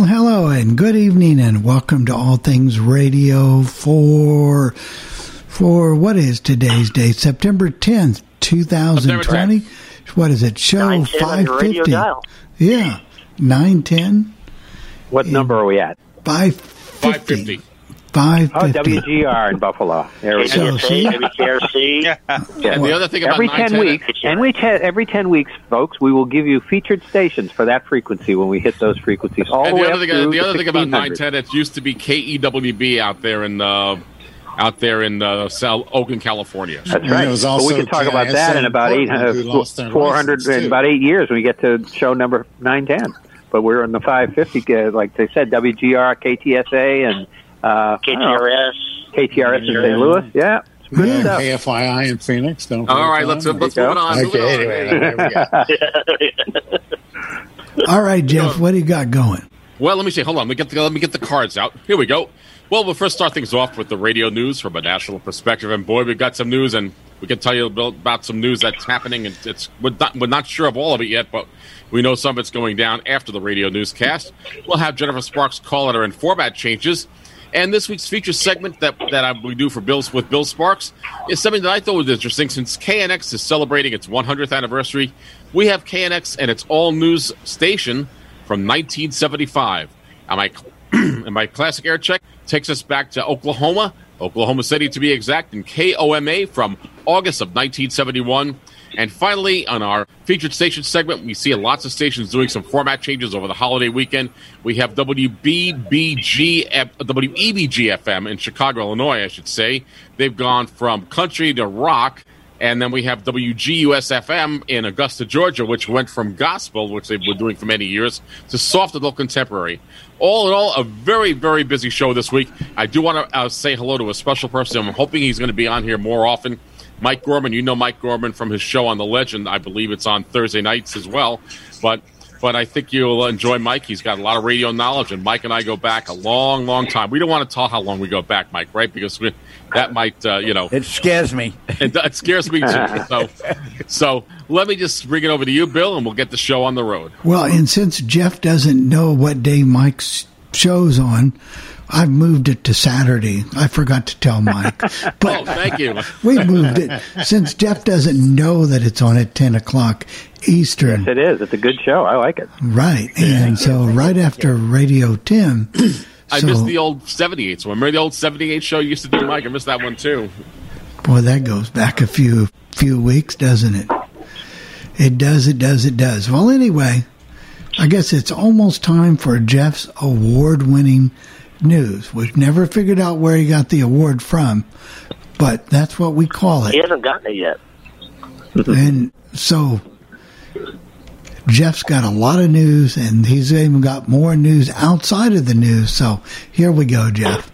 Well, hello and good evening, and welcome to All Things Radio for for what is today's date? September tenth, two thousand twenty. What is it? Show 910 on five your radio fifty. dial. Yeah, nine ten What number are we at? five 550. fifty. Five Oh, fifty. WGR in Buffalo. There we So, go. see? WKRC. And the other thing about Every ten weeks, and we te- every ten weeks, folks, we will give you featured stations for that frequency when we hit those frequencies. All And the the way other thing, the other thing about 910, it used to be KEWB out there in uh, out there in uh, South Oakland, California. That's right. there But we can talk about that in about eight Portland, who hundred, lost their four hundred, in about eight years when we get to show number nine ten. But we're in the five fifty, uh, like they said, WGR, KTSA, and uh, I don't know, KTRS. KTRS in St. Louis. Yeah, it's good Yeah, stuff. KFII in Phoenix. Don't All right, let's that. let's There move on. go. Okay, on. anyway, there we go. All right, Jeff, what do you got going? Well, let me see. Hold on. Let me get the, let me get the cards out. Here we go. Well, we'll first start things off with the radio news from a national perspective. And boy, we've got some news, and we can tell you about some news that's happening. And it's we're not, we're not sure of all of it yet, but we know some of it's going down after the radio newscast. We'll have Jennifer Sparks call it and format changes. And this week's feature segment that that I, we do for Bill's with Bill Sparks is something that I thought was interesting. Since KNX is celebrating its 100th anniversary, we have KNX and its all news station from 1975. And my, and my classic air check takes us back to Oklahoma, Oklahoma City to be exact, and KOMA from August of 1971. And finally, on our featured station segment, we see lots of stations doing some format changes over the holiday weekend. We have WBBG, WEBG FM in Chicago, Illinois, I should say. They've gone from country to rock. And then we have WGUS FM in Augusta, Georgia, which went from gospel, which they've been doing for many years, to soft adult contemporary. All in all, a very, very busy show this week. I do want to uh, say hello to a special person. I'm hoping he's going to be on here more often. Mike Gorman, you know Mike Gorman from his show on The Legend. I believe it's on Thursday nights as well. But but I think you'll enjoy Mike. He's got a lot of radio knowledge, and Mike and I go back a long, long time. We don't want to tell how long we go back, Mike, right? Because we, that might, uh, you know, It scares me. it, it scares me too. So, so let me just bring it over to you, Bill, and we'll get the show on the road. Well, and since Jeff doesn't know what day Mike's show's on, I've moved it to Saturday. I forgot to tell Mike. Oh, thank you. we moved it since Jeff doesn't know that it's on at 10 o'clock Eastern. Yes, It is. It's a good show. I like it. Right. And so right after Radio 10. I so, missed the old '78. So remember the old '78 show you used to do, Mike? I missed that one too. Boy, that goes back a few few weeks, doesn't it? It does, it does, it does. Well, anyway, I guess it's almost time for Jeff's award winning news. We've never figured out where he got the award from, but that's what we call it. He hasn't gotten it yet. And so Jeff's got a lot of news, and he's even got more news outside of the news. So here we go, Jeff.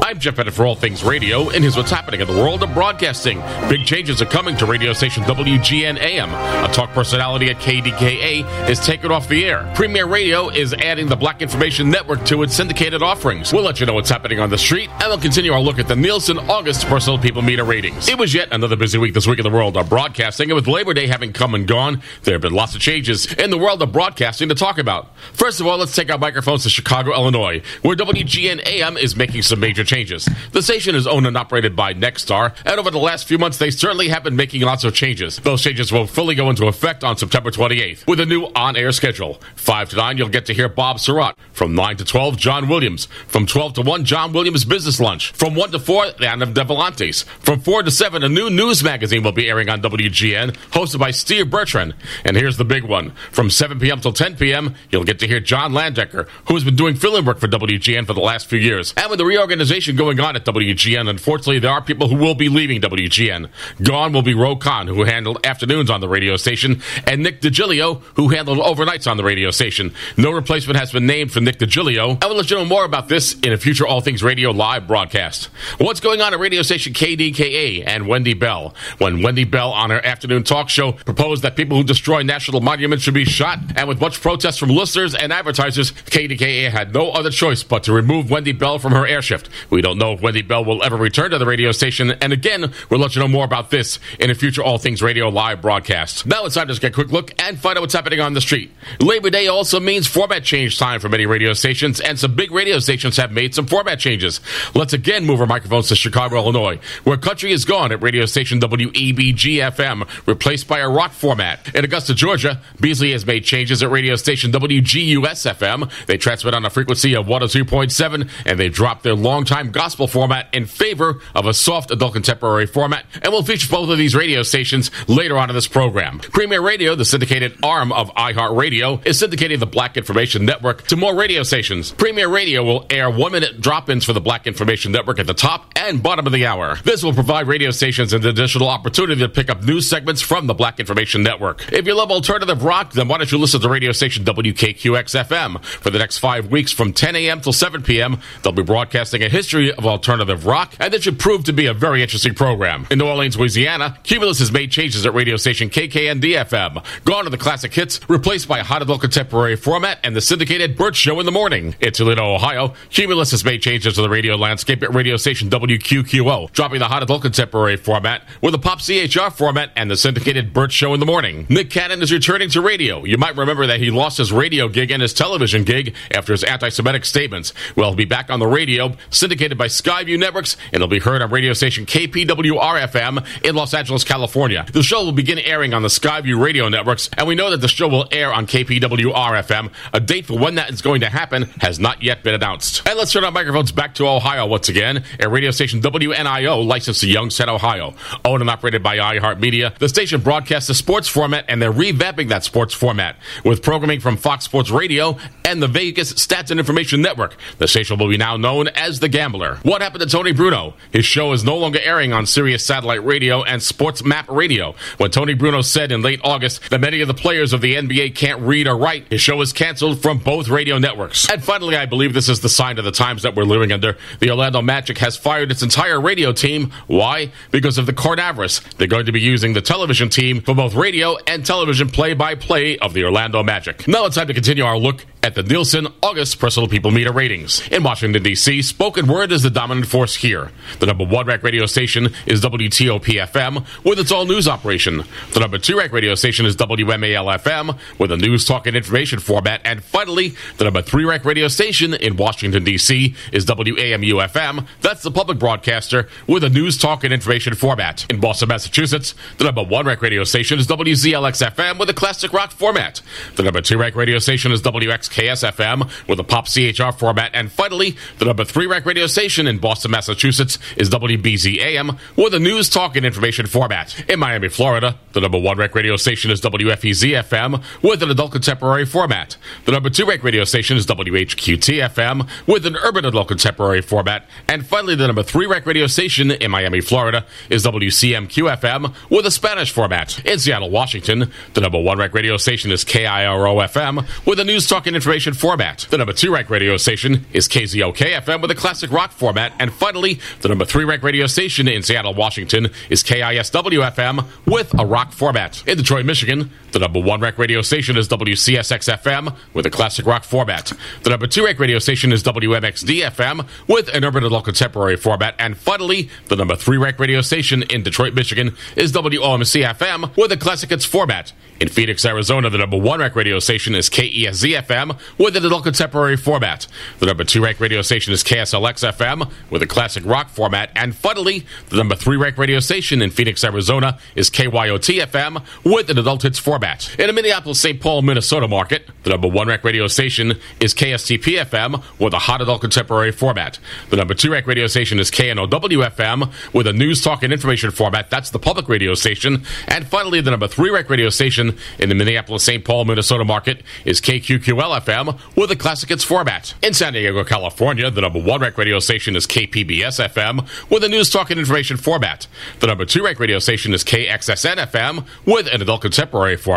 I'm Jeff Bennett for All Things Radio, and here's what's happening in the world of broadcasting. Big changes are coming to radio station WGN AM. A talk personality at KDKA is taken off the air. Premier Radio is adding the Black Information Network to its syndicated offerings. We'll let you know what's happening on the street, and we'll continue our look at the Nielsen August Personal People Meter ratings. It was yet another busy week this week in the world of broadcasting, and with Labor Day having come and gone, there have been lots of changes in the world of broadcasting to talk about. First of all, let's take our microphones to Chicago, Illinois, where WGN AM is making some major changes. The station is owned and operated by Nexstar, and over the last few months, they certainly have been making lots of changes. Those changes will fully go into effect on September 28th with a new on-air schedule. 5 to 9, you'll get to hear Bob Sirott. From 9 to 12, John Williams. From 12 to 1, John Williams Business Lunch. From 1 to 4, Anna Davlantes. From 4 to 7, a new news magazine will be airing on WGN, hosted by Steve Bertrand. And here's the big one. From 7 p.m. till 10 p.m., you'll get to hear John Landecker, who has been doing fill-in work for WGN for the last few years. And with the reorganization going on at WGN, unfortunately, there are people who will be leaving WGN. Gone will be Roe Conn, who handled afternoons on the radio station, and Nick DiGilio, who handled overnights on the radio station. No replacement has been named for Nick DiGilio. I will let you know more about this in a future All Things Radio live broadcast. What's going on at radio station KDKA and Wendy Bell? When Wendy Bell on her afternoon talk show proposed that people who destroy national monuments should be shot, and with much protest from listeners and advertisers, KDKA had no other choice but to remove Wendy Bell from her air shift. We don't know if Wendy Bell will ever return to the radio station, and again, we'll let you know more about this in a future All Things Radio live broadcast. Now it's time to get a quick look and find out what's happening on the street. Labor Day also means format change time for many radio stations, and some big radio stations have made some format changes. Let's again move our microphones to Chicago, Illinois, where country is gone at radio station WEBG FM, replaced by a rock format. In Augusta, Georgia, Beasley has made changes at radio station WGUS FM. They transmit on a frequency of 102.7, and they dropped their longtime gospel format in favor of a soft adult contemporary format, and we'll feature both of these radio stations later on in this program. Premier Radio, the syndicated arm of iHeartRadio, is syndicating the Black Information Network to more radio stations. Premier Radio will air one minute drop ins for the Black Information Network at the top and bottom of the hour. This will provide radio stations an additional opportunity to pick up news segments from the Black Information Network. If you love alternative rock, then why don't you listen to radio station WKQX FM? For the next five weeks from 10 a.m. till 7 p.m., they'll be broadcasting a history of alternative rock, and this should prove to be a very interesting program. In New Orleans, Louisiana, Cumulus has made changes at radio station KKND FM. Gone are the classic hits, replaced by a hot adult contemporary format and the syndicated Bert Show in the morning. In Toledo, Ohio, Cumulus has made changes to the radio landscape at radio station WQQO, dropping the hot adult contemporary format with a pop CHR format and the syndicated Bert Show in the morning. Nick Cannon is returning to radio. You might remember that he lost his radio gig and his television gig after his anti-Semitic statements. Well, he'll be back on the radio, syndicated by Skyview Networks, and it'll be heard on radio station KPWR FM in Los Angeles, California. The show will begin airing on the Skyview radio networks, and we know that the show will air on KPWR FM. A date for when that is going to happen has not yet been announced. And let's turn our microphones back to Ohio once again. At radio station WNIO, licensed to Youngstown, Ohio. Owned and operated by iHeartMedia, the station broadcasts a sports format, and they're revamping that sports format with programming from Fox Sports Radio and the Vegas Stats and Information Network. The station will be now known as The Gambler. What happened to Tony Bruno? His show is no longer airing on Sirius Satellite Radio and Sports Map Radio. When Tony Bruno said in late August that many of the players of the NBA can't read or write, his show is canceled from both radio networks. And finally, I believe this is the sign of the times that we're living under. The Orlando Magic has fired its entire radio team. Why? Because of the coronavirus. They're going to be using the television team for both radio and television play by play of the Orlando Magic. Now it's time to continue our look at the Nielsen August Personal People Meter ratings. In Washington, D.C., spoken word is the dominant force here. The number one rack radio station is WTOP FM with its all news operation. The number two rack radio station is WMAL FM with a news, talk, and information format. And finally, the number three rack radio station in Washington, D.C. is WAMU FM. That's the public broadcaster with a news, talk, and information format. In Boston, Massachusetts, the number one rack radio station is WZLX FM with a classic rock format. The number two rack radio station is WX KSFM with a pop CHR format. And finally, the number three rack radio station in Boston, Massachusetts is WBZ AM with a news, talk, and information format. In Miami, Florida, the number one rack radio station is WFEZ FM with an adult contemporary format. The number two rack radio station is WHQT FM with an urban adult contemporary format. And finally, the number three rack radio station in Miami, Florida is WCMQ FM with a Spanish format. In Seattle, Washington, the number one rack radio station is KIRO FM with a news, talk, and information format. The number two rack radio station is KZOK FM with a classic rock format. And finally, the number three rack radio station in Seattle, Washington is KISW FM with a rock format. In Detroit, Michigan, The number one rec radio station is WCSX FM with a classic rock format. The number two rec radio station is WMXD FM with an urban adult contemporary format. And finally, the number three rec radio station in Detroit, Michigan is WOMC FM with a classic hits format. In Phoenix, Arizona, the number one rec radio station is KESZ FM with an adult contemporary format. The number two rec radio station is KSLX FM with a classic rock format. And finally, the number three rec radio station in Phoenix, Arizona is KYOT FM with an adult hits format. In the Minneapolis, St. Paul, Minnesota market, the number one rec radio station is KSTP FM with a hot adult contemporary format. The number two rec radio station is KNOW FM with a news, talk, and information format. That's the public radio station. And finally, the number three rec radio station in the Minneapolis, St. Paul, Minnesota market is KQQL FM with a classic hits format. In San Diego, California, the number one rec radio station is KPBS FM with a news, talk, and information format. The number two rec radio station is KXSN FM with an adult contemporary format.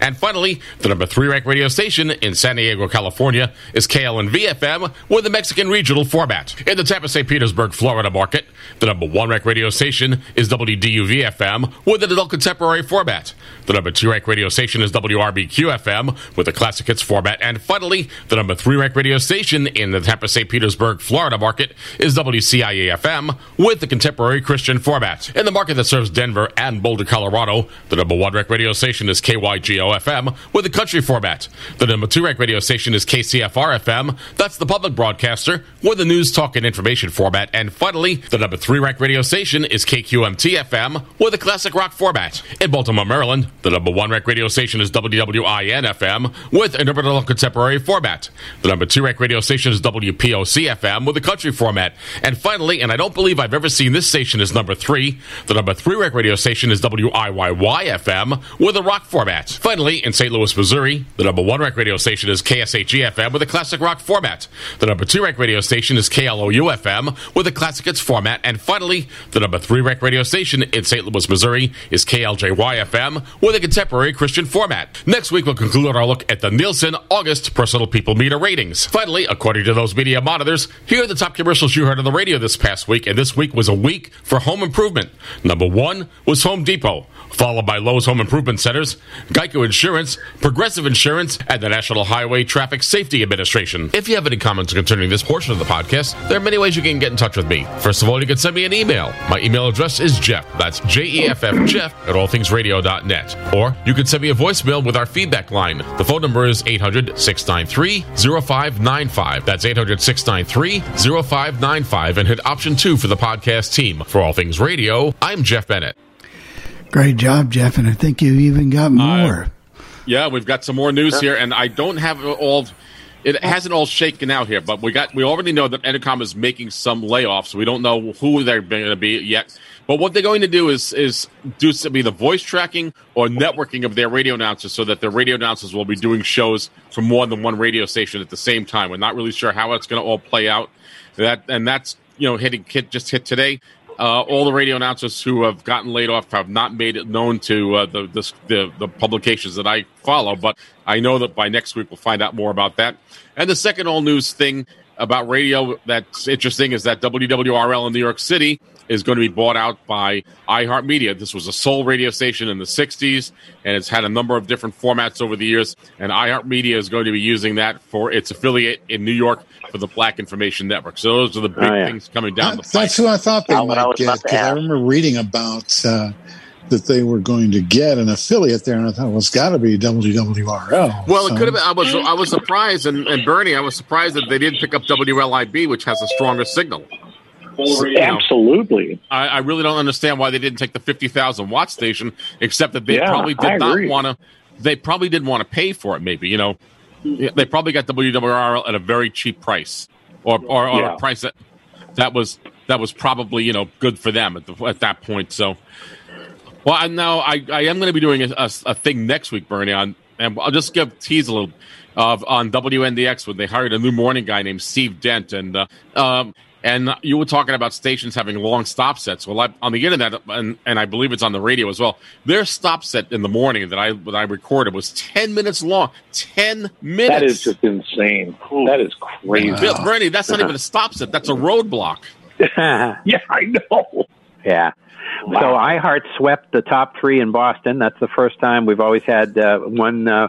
And finally, the number three rec radio station in San Diego, California is KLNV FM with a Mexican regional format. In the Tampa, St. Petersburg, Florida market, the number one rec radio station is WDUV FM with an adult contemporary format. The number two rec radio station is WRBQ FM with a classic hits format. And finally, the number three rec radio station in the Tampa, St. Petersburg, Florida market is WCIA FM with the contemporary Christian format. In the market that serves Denver and Boulder, Colorado, the number one rec radio station is KYGO FM with a country format. The number two rec radio station is KCFR FM. That's the public broadcaster with a news, talk, and information format. And finally, the number three rec radio station is KQMT FM with a classic rock format. In Baltimore, Maryland, the number one rec radio station is WWIN FM with an urban contemporary format. The number two rec radio station is WPOC FM with a country format. And finally, and I don't believe I've ever seen this station as number three, the number three rec radio station is WIYY FM with a rock format. Finally, in St. Louis, Missouri, the number one rec radio station is KSHE FM with a classic rock format. The number two rec radio station is KLOU FM with a classic hits format. And finally, the number three rec radio station in St. Louis, Missouri is KLJY FM with a contemporary Christian format. Next week, we'll conclude our look at the Nielsen August Personal People Meter ratings. Finally, according to those media monitors, here are the top commercials you heard on the radio this past week, and this week was a week for home improvement. Number one was Home Depot, followed by Lowe's Home Improvement Centers, Geico Insurance, Progressive Insurance, and the National Highway Traffic Safety Administration. If you have any comments concerning this portion of the podcast, there are many ways you can get in touch with me. First of all, you can send me an email. My email address is Jeff. That's J E F F Jeff at allthingsradio.net. Or you can send me a voicemail with our feedback line. The phone number is 800 693 0595. That's 800 693 0595 and hit option two for the podcast team. For All Things Radio, I'm Jeff Bennett. Great job, Jeff. And I think you even got more. Yeah, we've got some more news here, and I don't have it all. It hasn't all shaken out here, but we got we already know that Entercom is making some layoffs. We don't know who they're going to be yet, but what they're going to do is is do some the voice tracking or networking of their radio announcers, so that their radio announcers will be doing shows from more than one radio station at the same time. We're not really sure how it's going to all play out. That and that's you know hitting hit just hit today. Uh, all the radio announcers who have gotten laid off have not made it known to uh, the, the, the the publications that I follow, but I know that by next week we'll find out more about that. And the second all news thing about radio that's interesting is that WWRL in New York City is going to be bought out by iHeartMedia. This was a sole radio station in the 60s, and it's had a number of different formats over the years. And iHeartMedia is going to be using that for its affiliate in New York for the Black Information Network. So those are the big Oh, yeah. things coming down That- the pipe. that's who I thought they Oh, might get because I ask. remember reading about uh, that they were going to get an affiliate there, and I thought, well, it's got to be WWRL. Well, it could have been. I was I was surprised, and, and Bernie, I was surprised that they didn't pick up WLIB, which has a stronger signal. So, Absolutely. I, I really don't understand why they didn't take the fifty thousand watt station, except that they Yeah, probably I did not want to. They probably didn't want to pay for it. Maybe you know, they probably got WWRL at a very cheap price, or or, or Yeah. a price that that was that was probably you know good for them at the, at that point. So, well, I now I, I am going to be doing a, a, a thing next week, Bernie, on and I'll just give tease a little of on WNDX when they hired a new morning guy named Steve Dent, and uh, um, and you were talking about stations having long stop sets. Well, I, on the internet, and, and I believe it's on the radio as well. Their stop set in the morning that I that I recorded was ten minutes long. Ten minutes. That is just insane. That is crazy. Bill, Bernie, that's not even a stop set. That's a roadblock. Yeah, I know. Yeah. So iHeart swept the top three in Boston. That's the first time we've always had uh, one. Uh,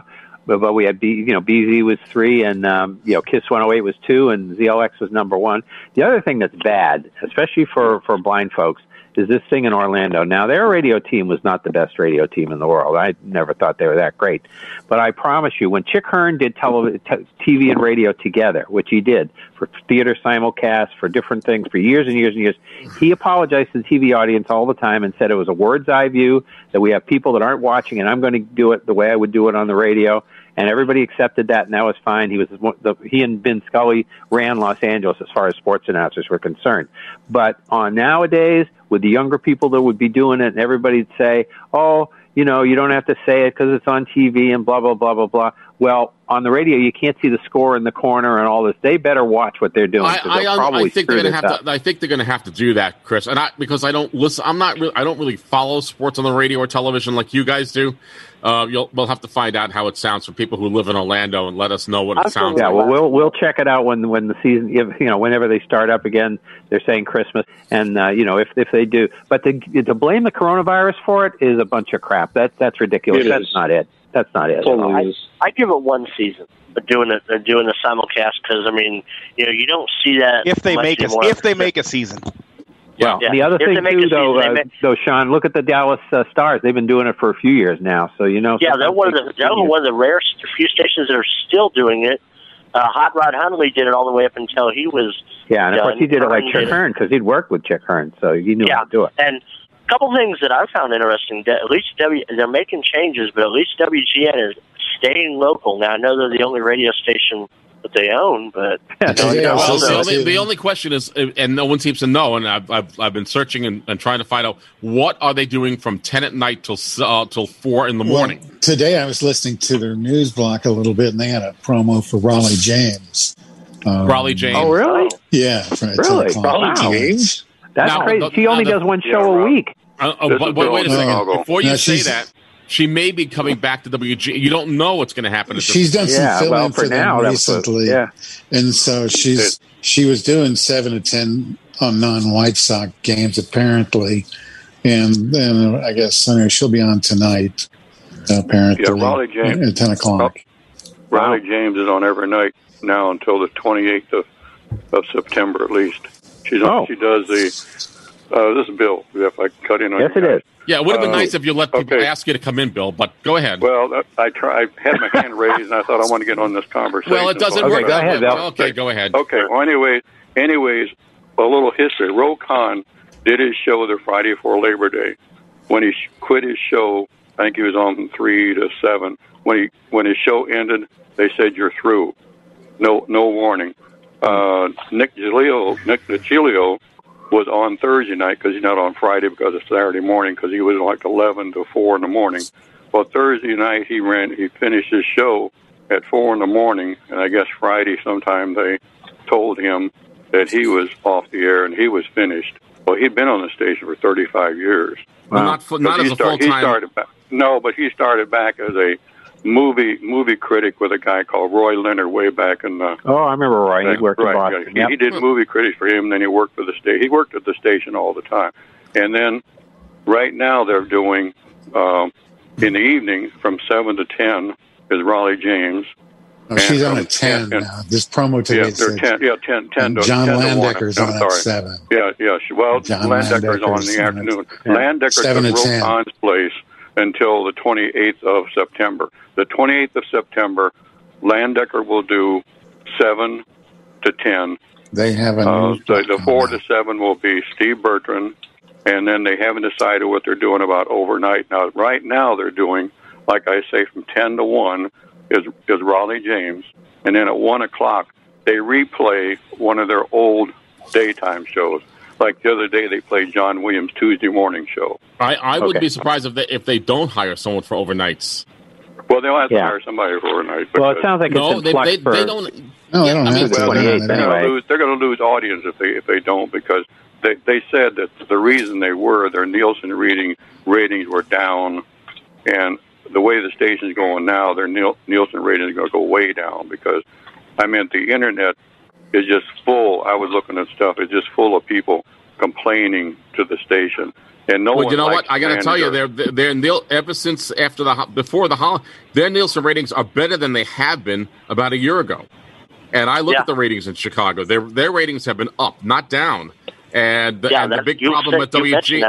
but we had B, you know, BZ was three, and um, you know, Kiss 108 was two, and ZLX was number one. The other thing that's bad, especially for for blind folks, is this thing in Orlando. Now, their radio team was not the best radio team in the world. I never thought they were that great. But I promise you, when Chick Hearn did tele- t- TV and radio together, which he did for theater simulcasts, for different things, for years and years and years, he apologized to the TV audience all the time and said it was a word's eye view, that we have people that aren't watching, and I'm going to do it the way I would do it on the radio and everybody accepted that, and that was fine. He was the, he and Vin Scully ran Los Angeles as far as sports announcers were concerned. But on nowadays, with the younger people that would be doing it, and everybody'd say, "Oh, you know, you don't have to say it because it's on TV and blah blah blah blah blah." Well, on the radio, you can't see the score in the corner and all this. They better watch what they're doing. I, I, they'll um, I, think they're gonna have to. I think they're gonna have to do that, Chris. And I because I don't listen. I'm not. Really, I don't really follow sports on the radio or television like you guys do. Uh, you'll we'll have to find out how it sounds for people who live in Orlando and let us know what it sounds Yeah, like. well, we'll we'll check it out when when the season, if, you know, whenever they start up again. They're saying Christmas, and uh, you know, if if they do, but to to blame the coronavirus for it is a bunch of crap. That that's ridiculous. It that's is. not it. That's not it. Totally I. I give it one season. But doing it, uh, doing the simulcast because I mean, you know, you don't see that If they much make a, if they make a season, Yeah. Yeah. The other thing too, though, uh, though, Sean, look at the Dallas uh, Stars. They've been doing it for a few years now. So you know, Yeah, they're one of the they're one of the rare few stations that are still doing it. Uh, Hot Rod Hundley did it all the way up until he was Yeah, and of course he did it like Chick. Hearn because he'd worked with Chick Hearn, so he knew how to do it. And a couple things that I found interesting. That at least W they're making changes, but at least WGN is staying local. Now I know they're the only radio station that they own, but Yeah, you know, Yeah, Well, the, only, the only question is, uh, and no one seems to know, and I've, I've, I've been searching and, and trying to find out what are they doing from ten at night till uh, till four in the morning. Well, today I was listening to their news block a little bit, and they had a promo for Raleigh James. Um, Raleigh James. Oh, really? Yeah, from Really? 10 o'clock. Wow. James? That's Now, crazy. the- she only the- does one Yeah, show a week. Uh, oh, but, is but wait a second. Before you No, say that, she may be coming back to WG. You don't know what's going to happen. At this She's done some Yeah, fill well, for for them now, that was a- recently, yeah. and so she's she was doing seven to ten on non-White Sox games apparently, and then I guess I know she'll be on tonight. Apparently, Yeah, Raleigh James. at ten o'clock. Riley James is on every night now until the 28th of, of September at least. She's on, Oh. She does the. Uh, this is Bill. If I cut in on Yes, you it guys. is. Yeah, it would have been Uh, nice if you let people okay. ask you to come in, Bill. But go ahead. Well, I try. I had my hand raised, and I thought I want to get on this conversation. Well, it doesn't so I- work go that ahead, way. Bill. Okay, go ahead. Okay. Well, anyway, anyways, a little history. Roe Conn did his show the Friday before Labor Day. When he quit his show, I think he was on from three to seven. When he when his show ended, they said you're through. No no warning. Uh, Nick Gilio, Nick DiGilio was on Thursday night because he's not on Friday because it's Saturday morning because he was like 11 to 4 in the morning. Well, Thursday night he ran, he finished his show at 4 in the morning, and I guess Friday sometime they told him that he was off the air and he was finished. Well, he'd been on the station for 35 years. Well, not not as a full time. No, but he started back as a movie movie critic with a guy called Roy Leonard way back in the Oh, I remember Roy. He worked right, in Boston. yeah. He, Yep. he did movie critics for him. And then he worked for the station. He worked at the station all the time. And then right now they're doing um, in the evening from seven to ten is Raleigh James. Oh, she's on from- at ten and- and- now. This promo today Yeah, they're ten. Yeah, ten. ten and to, John 10 to one. Landecker's I'm on at sorry. seven. Yeah, yeah. Well, John Landecker's on in the afternoon. Yeah. Landecker Seven took to Ro 10. Khan's place until the 28th of September. The 28th of September, Landecker will do seven to ten. They have a Uh, the, the four to seven will be Steve Bertrand, and then they haven't decided what they're doing about overnight. Now, right now, they're doing, like I say, from ten to one is is Raleigh James, and then at one o'clock they replay one of their old daytime shows. Like the other day, they played John Williams' Tuesday morning show. I, I would Okay. be surprised if they if they don't hire someone for overnights. Well, they'll have to Yeah. hire somebody for overnight. Well, it sounds like No, it's they, in flux they, for. they don't. No, they don't I mean, have well, They don't 28th have they're to. anyway. going to lose. They're going to lose audience if they if they don't because they they said that the reason they were their Nielsen reading ratings were down, and the way the station's going now, their Nielsen ratings are going to go way down because I mean the internet is just full. I was looking at stuff; it's just full of people complaining to the station. And no well, one you know what? I got to tell you, they're they're Neil ever since after the before the hol- their Nielsen ratings are better than they have been about a year ago. And I look Yeah. at the ratings in Chicago; their their ratings have been up, not down. And the, Yeah, and the big problem said- with WG.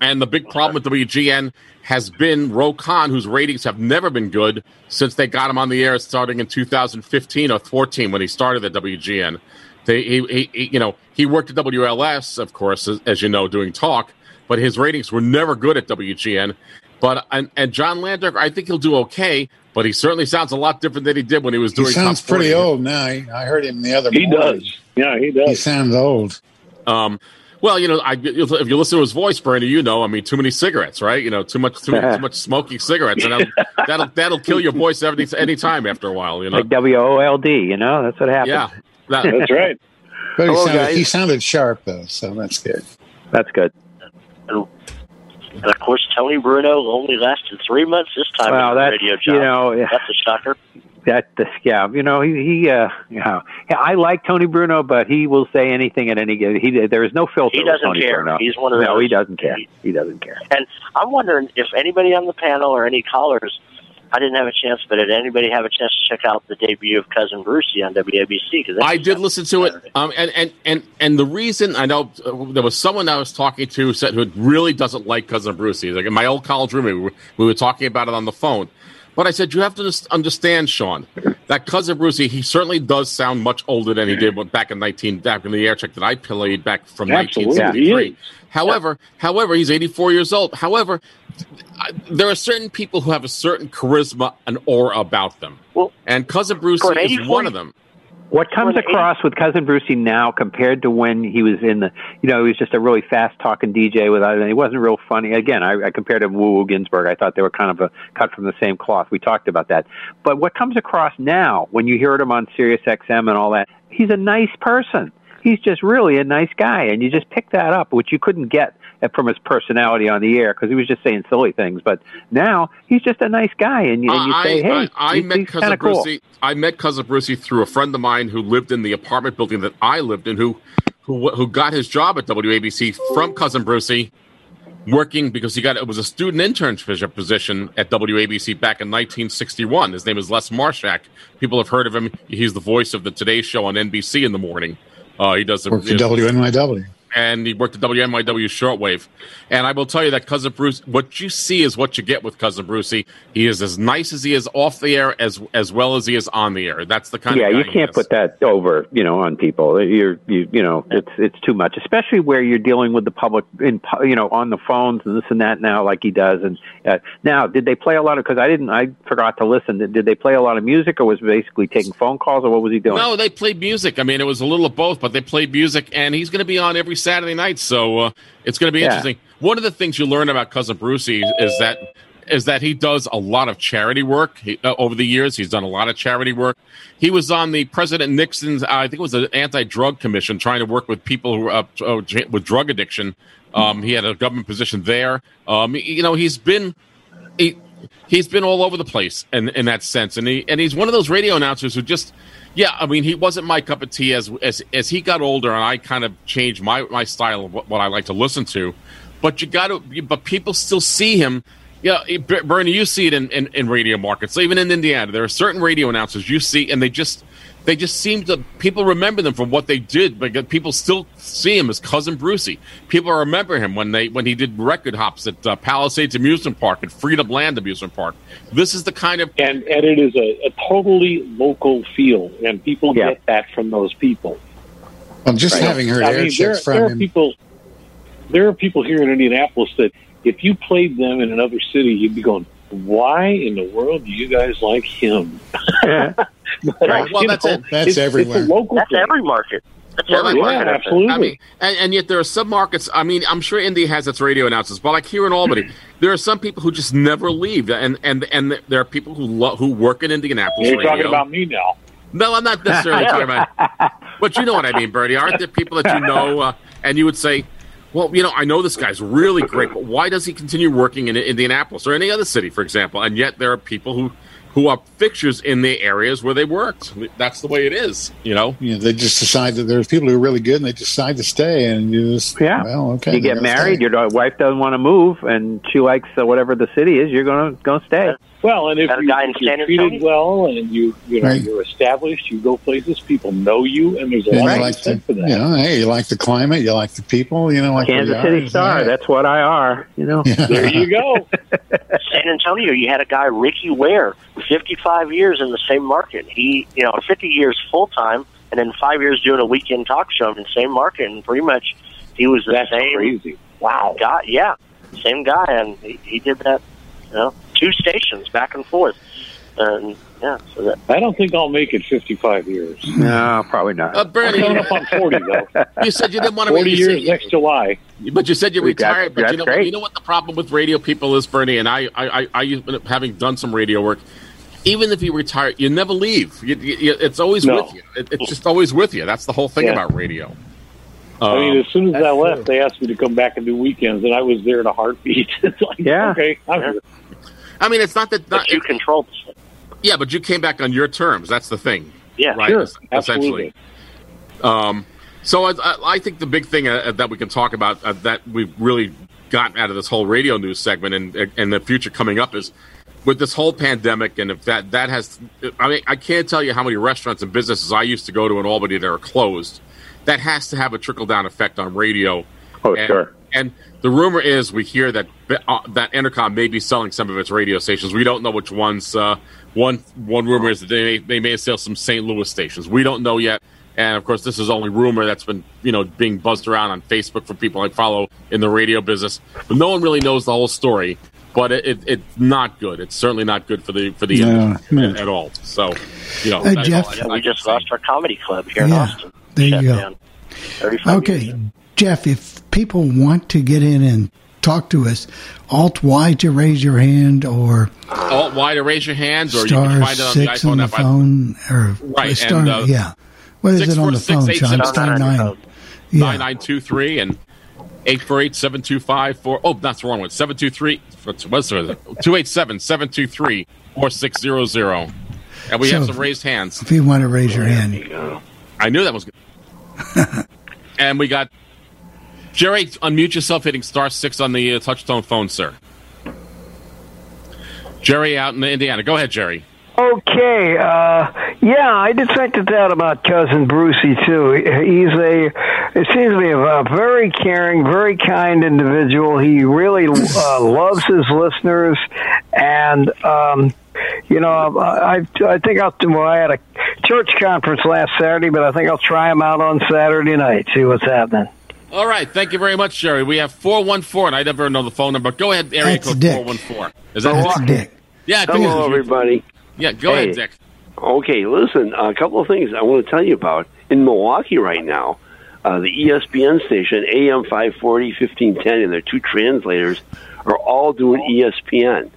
And the big problem with WGN has been Roe Conn, whose ratings have never been good since they got him on the air starting in 2015 or 14 when he started at WGN. They, he, he, he- you know, he worked at WLS, of course, as, as you know, doing talk, but his ratings were never good at WGN. But and, and John Lander, I think he'll do okay, but he certainly sounds a lot different than he did when he was He doing. sounds pretty old now. I heard him the other He morning. does. Yeah, he does. He sounds old. Um, well, you know, I, if you listen to his voice, Brandon, you know, I mean, too many cigarettes, right? You know, too much, too, too much smoking cigarettes, and that'll, that'll that'll kill your voice every any time after a while. You know, Like W O L D, you know, that's what happens. yeah, that, That's right. But he Hello, sounded, he sounded sharp though, so that's good. That's good. And of course, Tony Bruno only lasted three months this time the that's radio job. you know That's a shocker. that the yeah you know he he uh you know yeah, I like Tony Bruno, but he will say anything at any given. He there is no filter. He doesn't Tony care. Bruno. He's one of no, those- he doesn't care. He doesn't care. And I'm wondering if anybody on the panel or any callers, I didn't have a chance, but did anybody have a chance to check out the debut of Cousin Brucey on WABC? Cause I did listen to it, um, and, and and and the reason I know uh, there was someone I was talking to said who really doesn't like cousin Brucey. Like in my old college roommate, we were, we were talking about it on the phone. But I said you have to understand, Sean, that cousin Brucey he certainly does sound much older than he did back in nineteen back in the air check that I played back from nineteen seventy three. However, however, he's eighty four years old. However, there are certain people who have a certain charisma and aura about them, Well, and cousin Brucey for an is 84 one of them. What comes Well, across with Cousin Brucey now compared to when he was in the, you know, he was just a really fast talking DJ with, and he wasn't real funny. Again, I, I compared him to Woo Woo Ginsburg. I thought they were kind of a cut from the same cloth. We talked about that. But what comes across now when you heard him on Sirius XM and all that, he's a nice person. He's just really a nice guy, and you just pick that up, which you couldn't get from his personality on the air because he was just saying silly things. But now he's just a nice guy, and you, and you I, say, "Hey, I, I he's, met he's cousin kind of cool." Brucey. I met cousin Brucey through a friend of mine who lived in the apartment building that I lived in, who who who got his job at WABC from cousin Brucey, working because he got it was a student internship position at WABC back in 1961. His name is Les Marshak. People have heard of him. He's the voice of the Today Show on NBC in the morning. Uh, he does the for WNYW. And he worked at WNYW shortwave. And I will tell you that cousin Bruce, what you see is what you get with cousin Brucey. He is as nice as he is off the air as as well as he is on the air. That's the kind yeah, of guy you can't put that over, you know, on people. You're, you, you know, it's it's too much, especially where you're dealing with the public in, you know, on the phones and this and that now, like he does. And uh, now, did they play a lot of? Because I didn't, I forgot to listen. Did, they play a lot of music, or was basically taking phone calls, or what was he doing? No, they played music. I mean, it was a little of both, but they played music, and he's going to be on every Saturday night, so uh, it's going to be Yeah. interesting. One of the things you learn about cousin Brucey is that is that he does a lot of charity work he, uh, over the years. He's done a lot of charity work. He was on the President Nixon's, uh, I think it was the anti-drug commission, trying to work with people who uh, with drug addiction. Um, he had a government position there. Um, you know, he's been he, he's been all over the place in, in that sense, and he and he's one of those radio announcers who just, yeah, I mean, he wasn't my cup of tea as as as he got older, and I kind of changed my my style of what, what I like to listen to. But you got to, but people still see him. Yeah, eh, Bernie, you see it in, in, in radio markets, so even in Indiana. There are certain radio announcers you see, and they just they just seem to people remember them from what they did, but people still see him as cousin Brucey. People remember him when they when he did record hops at uh, Palisades Amusement Park and Freedom Land Amusement Park. This is the kind of and and it is a, a totally local feel, and people Yeah. get that from those people. i'm just Right. having heard I air mean, there, from there are him. people. There are people here in Indianapolis that if you played them in another city, you'd be going, "Why in the world do you guys like him?" But, Right. Well, that's know, it. That's it's, everywhere. It's a local That's thing. every market. That's Well, every yeah, market. Absolutely. I mean, and, and yet there are some markets. I mean, I'm sure Indy has its radio announcers, but like here in Albany, there are some people who just never leave, and and and there are people who lo- who work in Indianapolis You're radio. talking about me now. No, I'm not necessarily talking about. But you know what I mean, Bertie. Aren't there people that you know, uh, and you would say, "Well, you know, I know this guy's really great, but why does he continue working in Indianapolis or any other city, for example?" And yet there are people who who are fixtures in the areas where they worked. That's the way it is, you know. You know, they just decide that there's people who are really good, and they decide to stay, and you just Yeah. well, okay. you get married, stay. your wife doesn't want to move, and she likes uh, whatever the city is. You're gonna gonna stay. Well, and if, you, guy in you're San treated Antonio? well and you you know Right. you're established, you go places, people know you, and there's a And lot of to like be the, for that. you know, hey, you like the climate, you like the people, you know, like Kansas the City yards, Star. yeah. That's what I are. You know. There you go. San Antonio, you had a guy, Ricky Ware, 55 years in the same market. He, you know, 50 years full time, and then five years doing a weekend talk show in the same market, and pretty much he was the That's same crazy. Wow. guy. Yeah, same guy, and he, he did that, you know, two stations back and forth, and yeah, so that I don't think I'll make it 55 years. No, probably not. Uh, I'm Bernie, coming up on 40 though. you said you didn't want to 40 you years said- next July. But you said you We retired. But that's you know, what, great. you know what the problem with radio people is, Bernie, and I, I, I, I having done some radio work. Even if you retire, you never leave. You, you, it's always No. with you. It, it's just always with you. That's the whole thing Yeah. about radio. I mean, Um, as soon as I left, they asked me to come back and do weekends, and I was there in a heartbeat. it's like, Yeah. okay, I'm here. I mean, it's not that. Not, but you control this thing. yeah, but you came back on your terms. That's the thing, Yeah, right? Sure, Essentially. absolutely. Um, so I, I, I think the big thing uh, that we can talk about uh, that we've really gotten out of this whole radio news segment and and the future coming up is with this whole pandemic and if that that has I mean I can't tell you how many restaurants and businesses I used to go to in Albany that are closed. That has to have a trickle down effect on radio. Oh, and, sure. And the rumor is we hear that uh, that Entercom may be selling some of its radio stations. We don't know which ones. Uh, one one rumor is that they may, they may sell some St. Louis stations. We don't know yet. And of course, this is only rumor that's been you know being buzzed around on Facebook from people I follow in the radio business. But no one really knows the whole story. But it, it, it's not good. It's certainly not good for the for the No, industry no. at, at all. So you know, Hey, that's Jeff. all I- I we just lost our comedy club here in Austin. there you Shut go. down. 35 Okay, years. Jeff, if people want to get in and talk to us, Alt Y to raise your hand or Alt Y to raise your hands, or you star can find it on the six iPhone on the phone or Right, star, and, uh, yeah. What is it on the phone, 646 Sean? eight Star seven nine. nine. Yeah. 9923 and 848 725 Oh, that's the wrong one. 723 what's what's it? 287 723 4600. And we have some raised hands. If you want to raise your hand, I knew that was good. and we got Jerry, unmute yourself hitting star six on the uh, touchtone phone, sir. Jerry out in Indiana. Go ahead, Jerry. Okay, uh, yeah, I detected that about cousin Brucey too. He's a, it seems to be a, a very caring, very kind individual. He really uh, loves his listeners, and um, you know, I I think I'll. Well, I had a church conference last Saturday, but I think I'll try him out on Saturday night. See what's happening. All right, thank you very much, Jerry. We have 414, and I never know the phone number. Go ahead, area That's code Dick. 414. Is that that's Dick? Dick. Yeah, Dick. Hello, everybody. Yeah, go Hey. ahead, Dick. Okay, listen, a couple of things I want to tell you about. In Milwaukee right now, uh, the ESPN station, AM 540, 1510, and their two translators are all doing ESPN.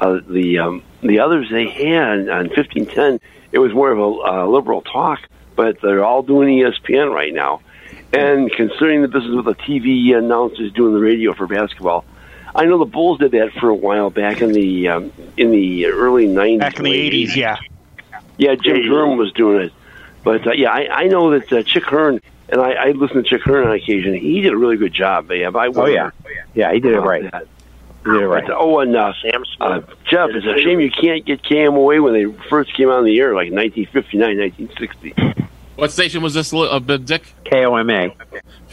Uh, the um, the others they had on 1510, it was more of a uh, liberal talk, but they're all doing ESPN right now. And considering the business with the TV announcers doing the radio for basketball, I know the Bulls did that for a while back in the um, in the early 90s. Back in the late 80s, yeah. yeah, Jim Durham was doing it. But uh, yeah, I, I know that uh, Chick Hearn, and I, I listen to Chick Hearn on occasion. He did a really good job. Yeah, I Oh yeah, yeah, he did it right. that. He did it right. But, oh, and uh, Sam uh, Smith. Jeff, it's a shame you can't get KMOA when they first came out on the air, like 1959, 1960. What station was this, uh, Dick? KOMA.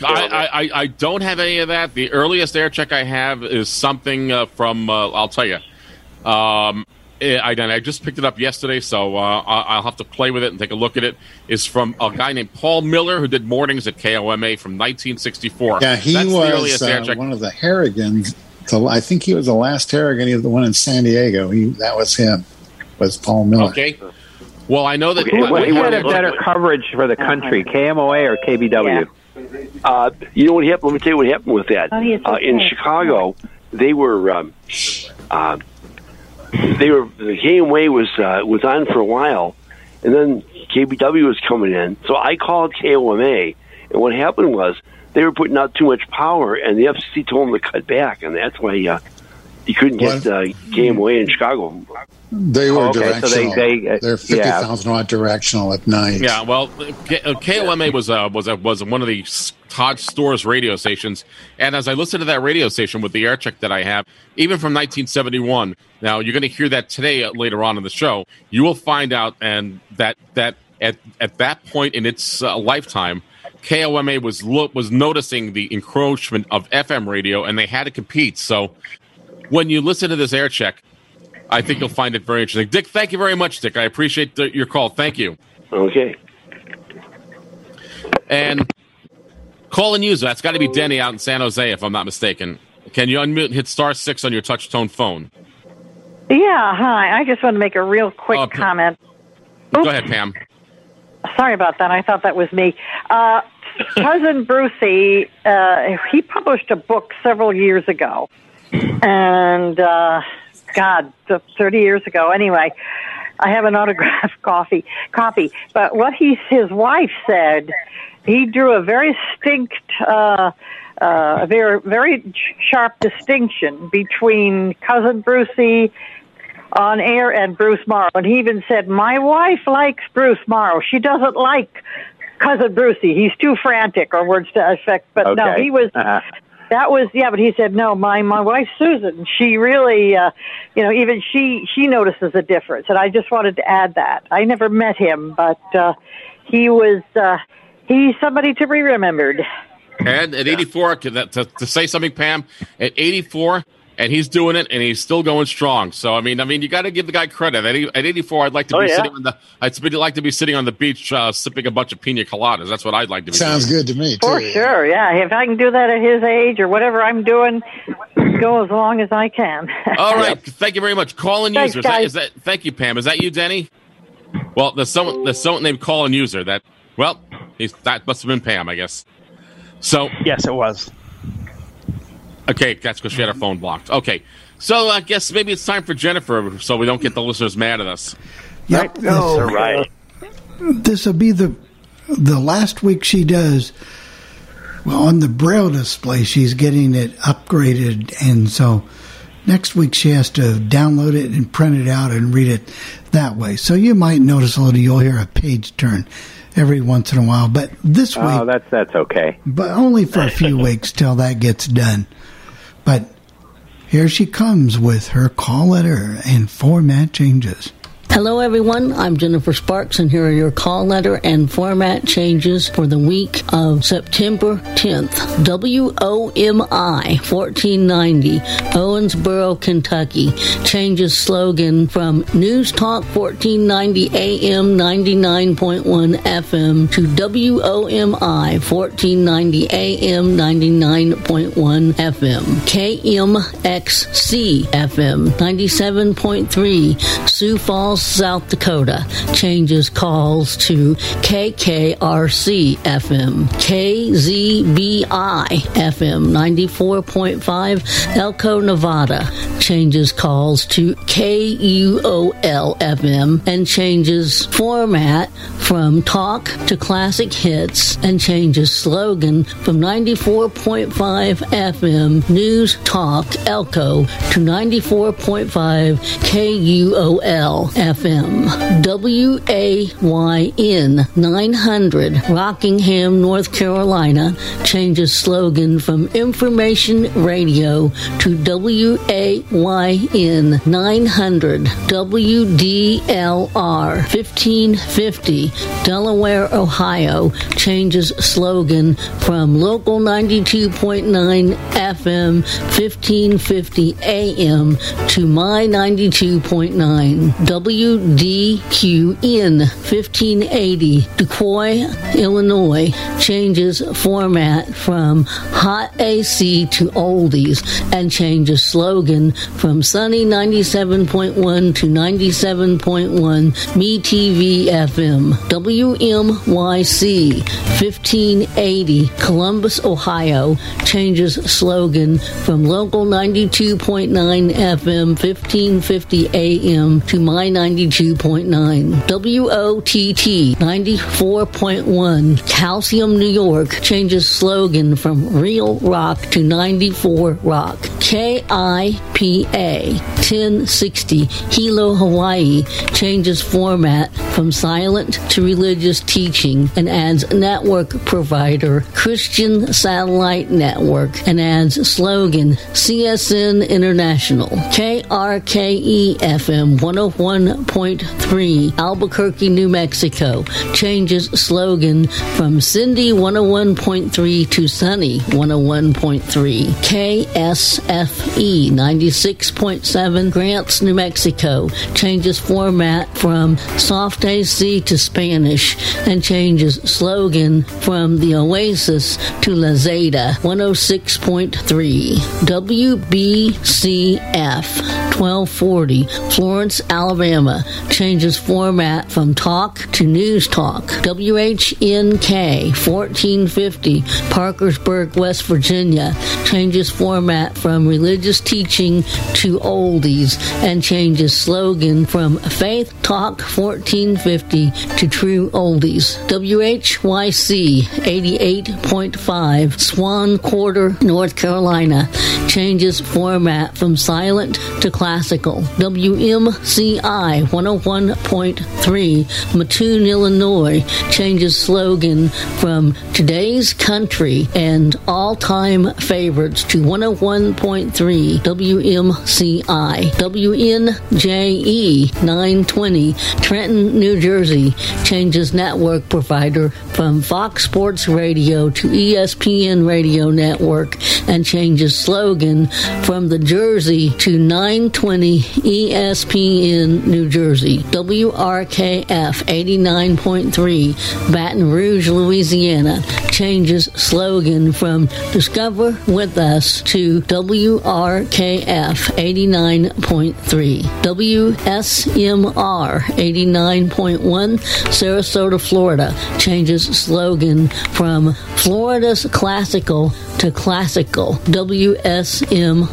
I, I, I- I don't have any of that. The earliest air check I have is something uh, from, uh, I'll tell you. Um, I, I just picked it up yesterday, so uh, I- I'll have to play with it and take a look at it. Is from a guy named Paul Miller who did mornings at KOMA from 1964. Yeah, he That's was earliest uh, one of the Harrigans. The, I think he was the last Harrigan, he was the one in San Diego. He that was him. Was Paul Miller? Okay. Well, I know that. Okay, what- what- Who what- had better coverage for the country, KMOA or KBW? Uh, you know what happened? Let me tell you what happened with that. Oh, yes, Uh, in okay. Chicago, they were um, uh, they were the KMA was uh, was on for a while, and then KBW was coming in. So I called KOMA, and what happened was they were putting out too much power, and the FCC told them to cut back, and that's why uh, You couldn't get uh, KMOA in Chicago. They were Oh, okay, so directional. they- they, uh, They're fifty thousand yeah. watt directional at night. Yeah, well, K- uh, KOMA was uh, was uh, was one of the s- Todd Storz radio stations, and as I listen to that radio station with the air check that I have, even from 1971. Now you're going to hear that today uh, later on in the show. You will find out, and that that at at that point in its uh, lifetime, KOMA was lo- was noticing the encroachment of FM radio, and they had to compete. So when you listen to this air check. I think you'll find it very interesting. Dick, thank you very much, Dick. I appreciate the, your call. Thank you. Okay. And call and user. That's got to be Denny out in San Jose, if I'm not mistaken. Can you unmute and hit star six on your touch tone phone? Yeah, hi. I just want to make a real quick p- comment. Go ahead, Pam. Sorry about that. I thought that was me. Uh, cousin Brucey, uh, he published a book several years ago, and uh, God, thirty years ago. Anyway, I have an autographed coffee copy. But what he his wife said, he drew a very distinct. Uh, uh, a very very sharp distinction between cousin Brucey on air and Bruce Morrow. And he even said, My wife likes Bruce Morrow. She doesn't like cousin Brucey. He's too frantic, or words to that effect. But no, he was. Uh-huh. That was yeah, but he said no. My my wife Susan, she really, uh, you know, even she she notices a difference, and I just wanted to add that. I never met him, but uh, he was uh, he's somebody to be remembered. And at 84, to, to, to say something, Pam, at 84, and he's doing it, and he's still going strong. So I mean, I mean, you got to give the guy credit. At, at 84, I'd like to Oh, be yeah. sitting on the. I'd be- like to be sitting on the beach, uh, sipping a bunch of pina coladas. That's what I'd like to be. Sounds doing. good to me. For sure, yeah. If I can do that at his age or whatever I'm doing, go as long as I can. All right, thank you very much. Call and Thanks, user. Is that, that, thank you, Pam. Is that you, Denny? Well, there's someone there's someone named Call and User. That well, he's, that must have been Pam, I guess. So Yes, it was. Okay, that's because she had her phone blocked. Okay, so I guess maybe it's time for Jennifer, so we don't get the listeners mad at us. Yep. All right. This will be the the last week she does. Well, on the braille display, she's getting it upgraded, and so next week she has to download it and print it out and read it that way. So you might notice a little. You'll hear a page turn every once in a while, but this oh, week, Oh, that's that's okay. but only for a few weeks till that gets done. But here she comes with her call letter and format changes. Hello, everyone. I'm Jennifer Sparks, and here are your call letter and format changes for the week of September 10th. WOMI 1490, Owensboro, Kentucky, changes slogan from News Talk 1490 AM 99.1 FM to WOMI 1490 AM 99.1 FM. KMXC FM 97.3, Sioux Falls, South Dakota, changes calls to KKRC FM, KZBI FM 94.5, Elko, Nevada, changes calls to KUOL FM and changes format from talk to classic hits. And changes slogan from 94.5 FM News Talk Elko to 94.5 KUOL FM. WAYN 900 Rockingham, North Carolina changes slogan from information radio to WAYN 900 WDLR 1550 Delaware, Ohio changes slogan from local 92.9 FM 1550 AM to my 92.9 WDQN 1580 Du Quoin, Illinois changes format from hot AC to oldies and changes slogan from sunny 97.1 to 97.1 Me TV FM WMYC 1580 Columbus, Ohio changes slogan from local 92.9 FM 1550 AM to my 92.9 WOTT 94.1 Calcium, New York changes slogan from real rock to 94 rock. KIPA 1060 Hilo, Hawaii changes format from silent to religious teaching and adds network provider Christian Satellite Network and adds slogan CSN International. KRKE FM 101.3 Albuquerque, New Mexico changes slogan from Cindy 101.3 to Sunny 101.3. KSFE 96.7 Grants, New Mexico changes format from soft AC to Spanish and changes slogan from the Oasis to La Zeta 106.3. WBCF 1240 Florence, Alabama changes format from talk to news talk. WHNK 1450 Parkersburg, West Virginia changes format from religious teaching to oldies and changes slogan from Faith Talk 1450 to True Oldies. WHYC 88.5 Swan Quarter, North Carolina changes format from silent to classical. WMCI 101.3 Mattoon, Illinois changes slogan from today's country and all time favorites to 101.3 WMCI. WNJE 920 Trenton, New Jersey changes network provider from Fox Sports Radio to ESPN Radio Network and changes slogan from the Jersey to 920 ESPN New Jersey. WRKF 89.3 Baton Rouge, Louisiana changes slogan from Discover with Us to WRKF 89.3. WSMR 89.1 Sarasota, Florida changes slogan from Florida's classical to classical. WSMR.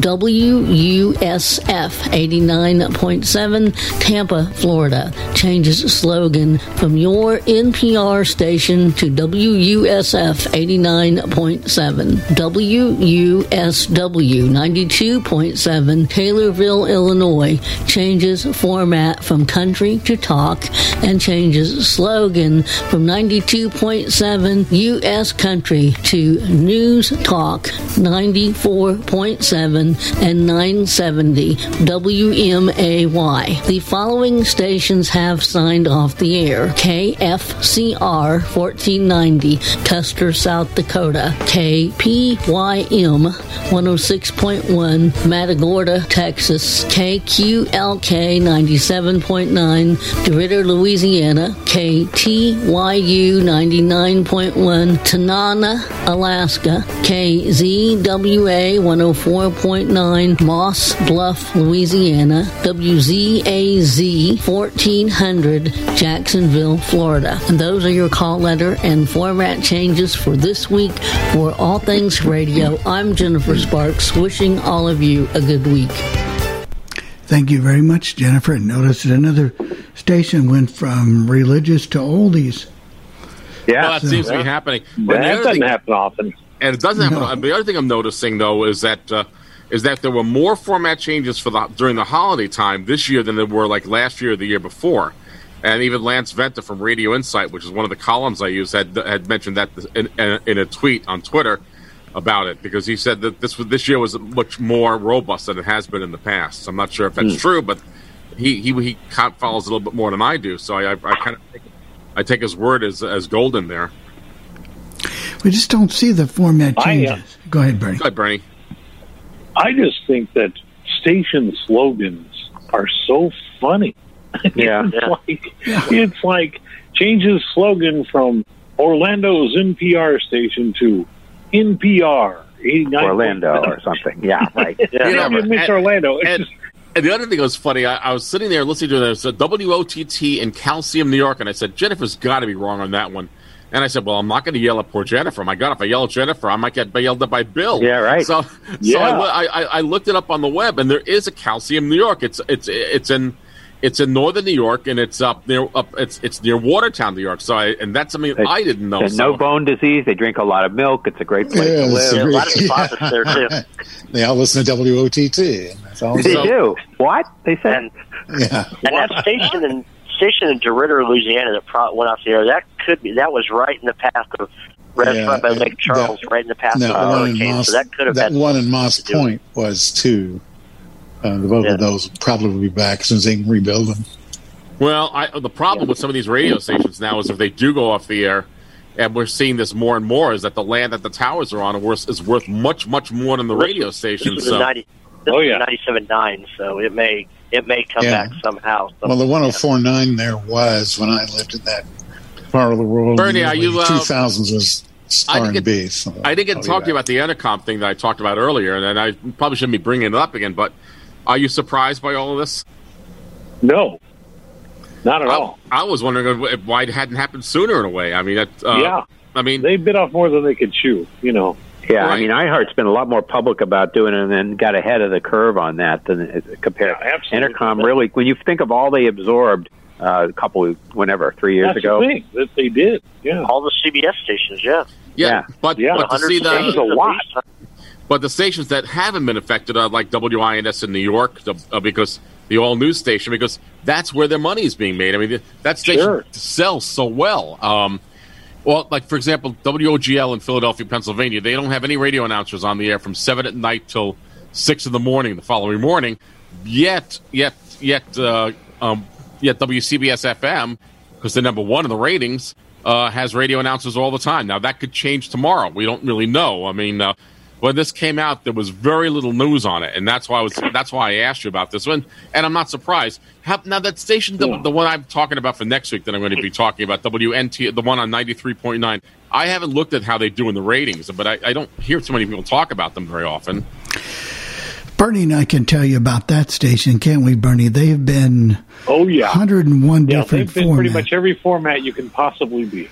WUSF 89.7 Tampa, Florida changes slogan from your NPR station to WUSF 89.7. WUSW 92.7 Taylorville, Illinois changes format from country to talk and changes slogan from 92.7 US country to news talk 94.7 and 970 WMAY. The following stations have signed off the air. KFCR 1490 Custer, South Dakota. KPYM 106.1 Matagorda, Texas. KQLK 97.9 DeRidder, Louisiana. KTYU 99.1 Tanana, Alaska. KZWA 104.9 Moss Bluff, Louisiana. WZAZ 1400 Jacksonville, Florida. And those are your call letter and format changes for this week for All Things Radio. I'm Jennifer Sparks, wishing all of you a good week. Thank you very much, Jennifer. Notice that another station went from religious to oldies. Yeah, well, that seems to be happening. But That doesn't thing- happen often. and it doesn't happen. No. The other thing I'm noticing though is that uh, is that there were more format changes for the during the holiday time this year than there were like last year or the year before. And even Lance Venta from Radio Insight, which is one of the columns I use, had had mentioned that in, in, in a tweet on Twitter about it because he said that this was this year was much more robust than it has been in the past. So I'm not sure if that's true, but he he he follows a little bit more than I do. So I I, I kind of take, I take his word as as golden there. We just don't see the format I, uh, changes. Go ahead, Bernie. Go ahead, Bernie. I just think that station slogans are so funny. Yeah. it's like it's like changes slogan from Orlando's NPR station to NPR 89. Orlando or something. Yeah, right. Yeah, You know, miss and- Orlando. It's and- just, And the other thing that was funny, I, I was sitting there listening to this WOTT in Calcium, New York, and I said, Jennifer's got to be wrong on that one. And I said, well, I'm not going to yell at poor Jennifer. My God, if I yell at Jennifer, I might get yelled at by Bill. Yeah, right. So, Yeah. so I, I, I looked it up on the web, and there is a Calcium, New York. It's it's it's in It's in northern New York, and it's up near up. It's it's near Watertown, New York. So, I, and that's something They- I didn't know. There's so- no bone disease. They drink a lot of milk. It's a great place Yeah, to live. a a lot of great- deposits there too. They all listen to WOTT. and That's all. They So- do. What they said? And Yeah. and that station in station in DeRidder, Louisiana, that pro- went off the air. That could be that was right in the path of right Yeah, by Lake that- Charles, right in the path That of the hurricane. Moss, so that could have that had one in Moss to do with it. Point was too. Uh, both Yeah. of those probably will be back as soon as they can rebuild them. Well, I, the problem with some of these radio stations now is if they do go off the air, and we're seeing this more and more, is that the land that the towers are on are worth, is worth much, much more than the radio This station. was So, ninety. This Oh, yeah. ninety seven nine. So it may it may come Yeah. back somehow. Well, the 1049 there was when I lived in that part of the world. Bernie, the are you, early uh, 2000s was I R didn't and get- B. So I didn't get to talk to you about the Entercom thing that I talked about earlier, and I probably shouldn't be bringing it up again. But are you surprised by all of this? No, not at I, all. I was wondering if- why it hadn't happened sooner. In a way, I mean, it, uh, yeah, I mean, they bit off more than they could chew. You know. Yeah, I Right. mean, iHeart's been a lot more public about doing it and then got ahead of the curve on that than compared. Yeah, absolutely. Entercom really, when you think of all they absorbed uh, a couple, whenever three years That's ago. the thing that they did. Yeah. All the CBS stations, yeah. yeah, yeah. but Yeah. but to see Hundreds of the a stations lot. But the stations that haven't been affected are like WINS in New York, the, uh, because the all news station, because that's where their money is being made. I mean, that station Sure. sells so well. Um, well, like for example, WOGL in Philadelphia, Pennsylvania, they don't have any radio announcers on the air from seven at night till six in the morning the following morning. Yet, yet, yet, uh, um, yet WCBS FM, because they're number one in the ratings, uh, has radio announcers all the time. Now that could change tomorrow. We don't really know. I mean, uh, when this came out, there was very little news on it, and that's why I was. That's why I asked you about this one, and I'm not surprised. How, now that station, the, the one I'm talking about for next week, that I'm going to be talking about, WNT, the one on 93.9. I haven't looked at how they do in the ratings, but I, I don't hear too many people talk about them very often. Bernie and I can tell you about that station, can't we, Bernie? They've been Oh yeah. 101 Yeah, different they've been pretty much every format you can possibly be.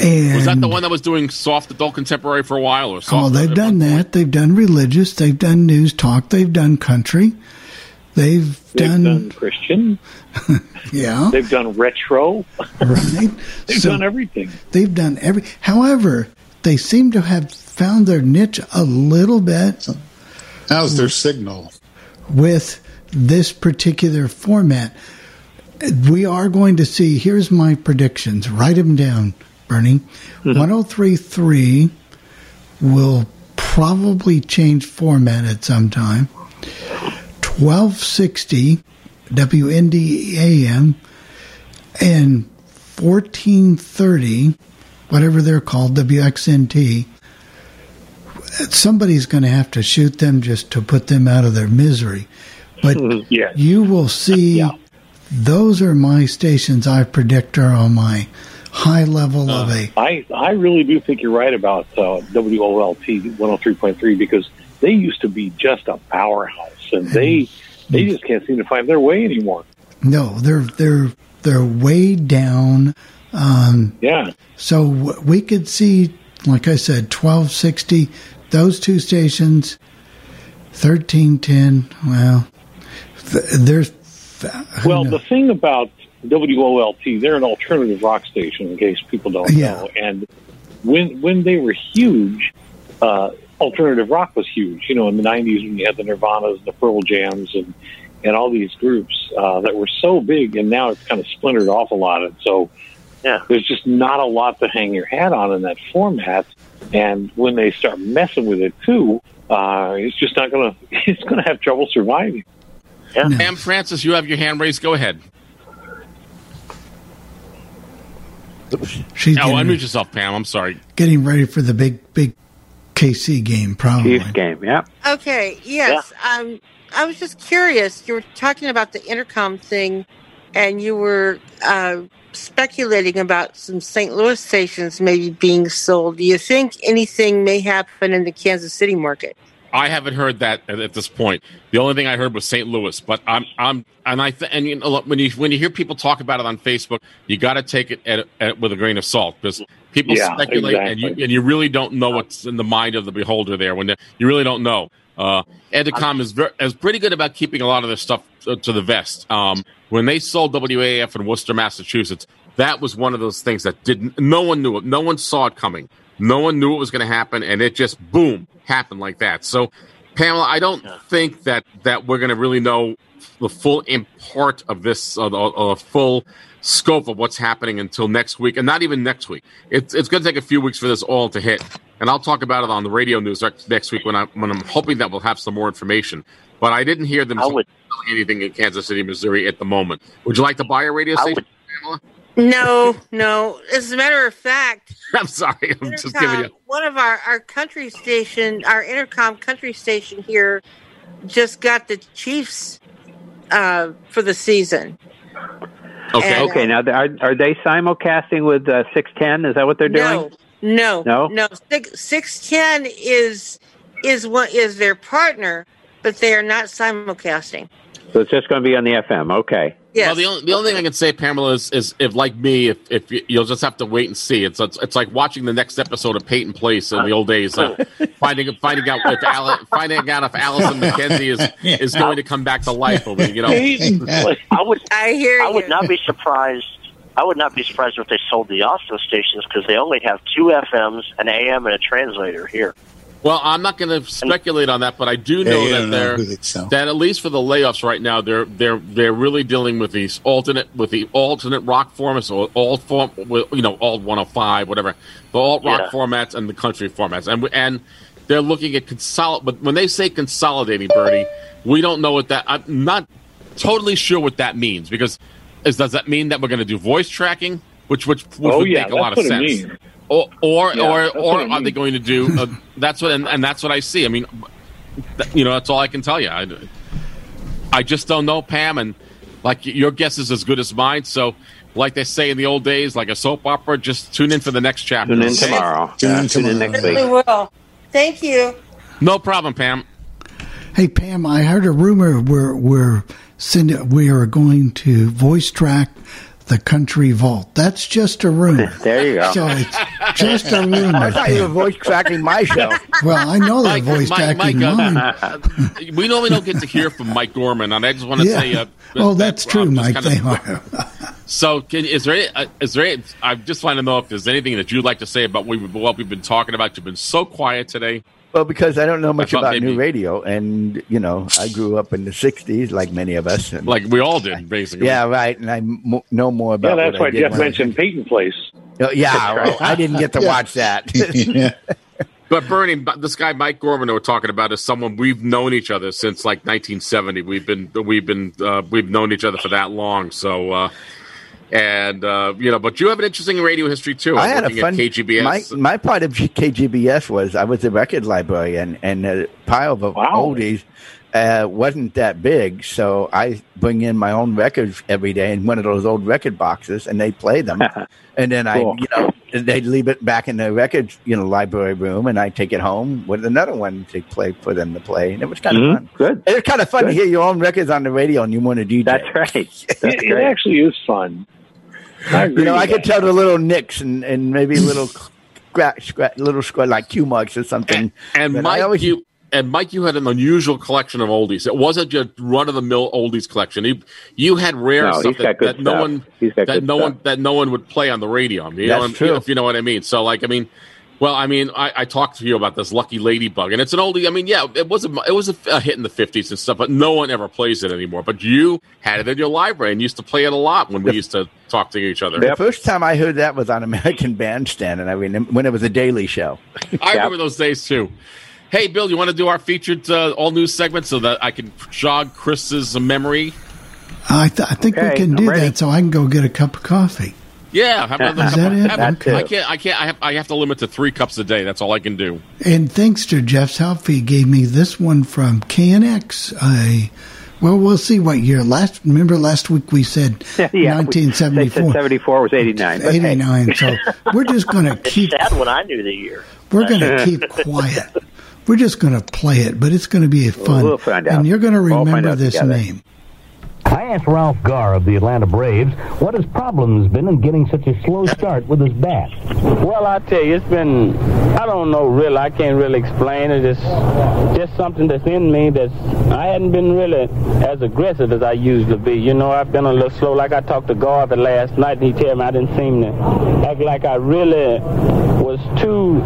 And Was that the one that was doing soft adult contemporary for a while, or soft? Oh, they've done that. They've done religious. They've done news talk. They've done country. They've, They've done, done, Christian. yeah, They've done retro. right. They've So done everything. they've done every. However, they seem to have found their niche a little bit How's their signal? with this particular format. We are going to see. Here's my predictions. Write them down, Bernie. Mm-hmm. 1033 will probably change format at some time. 1260 WNDAM and 1430, whatever they're called, WXNT. Somebody's going to have to shoot them just to put them out of their misery. But mm-hmm. Yes. you will see Yeah. those are my stations I predict are on my high level of a I, I really do think you're right about uh, WOLT 103.3 because they used to be just a powerhouse and they they just can't seem to find their way anymore. no they're they're they're way down um, Yeah. so w- we could see like I said 1260 those two stations 1310 well th- there's Well, knows? the thing about WOLT, they're an alternative rock station, in case people don't Yeah. know. And when when they were huge, uh, alternative rock was huge. You know, in the '90s when you had the Nirvanas, and the Pearl Jams, and and all these groups uh, that were so big, and now it's kind of splintered off a lot. And so, Yeah. there's just not a lot to hang your hat on in that format. And when they start messing with it too, uh, it's just not gonna it's gonna have trouble surviving. Yeah. Pam Francis, you have your hand raised. Go ahead. She's Oh, getting, unmute yourself, Pam. I'm sorry. getting ready for the big big KC game probably Chiefs game, yeah. Okay, yes. Um, I was just curious. You were talking about the Entercom thing, and you were uh, speculating about some St. Louis stations maybe being sold. Do you think anything may happen in the Kansas City market? I haven't heard that at, this point. The only thing I heard was St. Louis, but I'm I'm and I th- and you know, when you when you hear people talk about it on Facebook, you got to take it at, at, with a grain of salt because people Yeah, speculate and you and you really don't know what's in the mind of the beholder there when you really don't know. Uh, Entercom is is pretty good about keeping a lot of their stuff to, to the vest. Um, when they sold WAAF in Worcester, Massachusetts, that was one of those things that didn't. No one knew it. No one saw it coming. No one knew it was going to happen, and it just boom happened like that. So, Pamela, I don't think that that we're going to really know the full import of this, uh, the, uh, full scope of what's happening until next week, and not even next week. It's it's going to take a few weeks for this all to hit, and I'll talk about it on the radio news next week when I when I'm hoping that we'll have some more information. But I didn't hear them selling anything in Kansas City, Missouri at the moment. Would you like to buy a radio station, Pamela? No, no. As a matter of fact, I'm sorry. I'm just giving you. one of our, our country station, our Entercom country station here, just got the Chiefs uh, for the season. Okay. And, okay. Now, are are they simulcasting with uh, six ten? Is that what they're doing? No, no, No? no. Six six ten is is what is their partner, but they are not simulcasting. So it's just going to be on the FM. Okay. Yes. Well, the only, the only thing I can say, Pamela, is, is if like me, if, if you, you'll just have to wait and see. It's, it's it's like watching the next episode of Peyton Place in the old days, uh, finding finding out if Al, finding out if Allison MacKenzie is is going to come back to life. Or, you know, I would. I hear. I would not be surprised. I would not be surprised if they sold the Austin stations because they only have two FMs, an AM, and a translator here. Well, I'm not going to speculate on that, but I do know Yeah, you that know they're who they'd that at least for the layoffs right now, they're they're they're really dealing with these alternate with the alternate rock formats or alt form, with, you know, alt 105, whatever, the alt rock Yeah. formats and the country formats, and and they're looking at consolidate. But when they say consolidating, Bernie, we don't know what that. I'm not totally sure what that means because is does that mean that we're going to do voice tracking, which which, which Oh, would yeah, make a lot of that's what it sense. means. Or or Yeah, or, or what it are they going to do? Uh, that's what and, and that's what I see. I mean, th- you know, that's all I can tell you. I, I just don't know, Pam, and like your guess is as good as mine. So, like they say in the old days, like a soap opera, just tune in for the next chapter. Tune in okay? tomorrow. Tune in Yeah, tune in tomorrow. next Certainly week. will. Thank you. No problem, Pam. Hey Pam, I heard a rumor we're we're send, we are going to voice track the country vault. That's just a rumor. There you go. So it's just a rumor. I thought you were Pam. voice tracking my show. Well, I know they're voice Mike, tracking Mike, uh. We normally don't get to hear from Mike Gorman, and I just want to Yeah. say, uh, oh, that- that's true, Mike. kinda- They are. So, can, is there any, uh, is there? Any, I just want to know if there's anything that you'd like to say about what we've, what we've been talking about. You've been so quiet today. Well, because I don't know much about maybe- new radio, and you know, I grew up in the '60s, like many of us. And, Like we all did, basically. yeah, right. And I m- know more about. Yeah, that's what why I did Jeff mentioned Peyton Place. Oh, yeah, well, I didn't get to watch that. yeah. But Bernie, this guy Mike Gorman that we're talking about is someone we've known each other since like 1970. We've been we've been uh, we've known each other for that long. So, uh, and uh, you know, but you have an interesting radio history too. I I'm had a looking fun. KGBS. My, my part of KGBS was I was a record librarian, and a pile of oldies uh, wasn't that big, so I bring in my own records every day in one of those old record boxes, and they play them, and then I, Cool. you know, they leave it back in the record, you know, library room, and I take it home with another one to play for them to play, and it was kind of Mhm. fun. Good. It was kind of fun to hear your own records on the radio, and you want to DJ. That's right. That's It, it actually is fun. I agree You know, I could tell the little nicks and, and maybe little scratch, scratch, little scratch like Q marks or something. and But I Mike, always- you and Mike, you had an unusual collection of oldies. It wasn't just run of the mill oldies collection. You, you had rare No, stuff he's that, got good that no one that no stuff. one that no one would play on the radio. I mean, you know, That's if- true. if you know what I mean. So, like, I mean, well, I mean, I, I talked to you about this Lucky Ladybug, and it's an oldie. I mean, yeah, it was a it was a, a hit in the fifties and stuff, but no one ever plays it anymore. But you had it in your library and used to play it a lot when we used to talk to each other. The first time I heard that was on American Bandstand, and I mean when it was a daily show. I remember those days too. Hey, Bill, you want to do our featured uh, all news segment so that I can jog Chris's memory? I, th- I think we can do that, so I can go get a cup of coffee. Yeah, have another uh, Is cup that of- it? have- Okay. I can't. I can't. I have. I have to limit to three cups a day. That's all I can do. And thanks to Jeff's help, he gave me this one from KNX. I, well, we'll see what year. Last remember last week we said yeah, 1974. They said 74 was 89. but hey. 89. So we're just going to It's keep sad when I knew the year. we're going to keep quiet. We're just going to play it, but it's going to be a fun. We'll find out. And you're going to We'll remember this together. name. I asked Ralph Garr of the Atlanta Braves what his problem has been in getting such a slow start with his bat. Well, I tell you, it's been, I don't know really, I can't really explain it. It's just something that's in me that's, I hadn't been really as aggressive as I used to be. You know, I've been a little slow. Like I talked to Garver last night, and he told me I didn't seem to act like I really was too,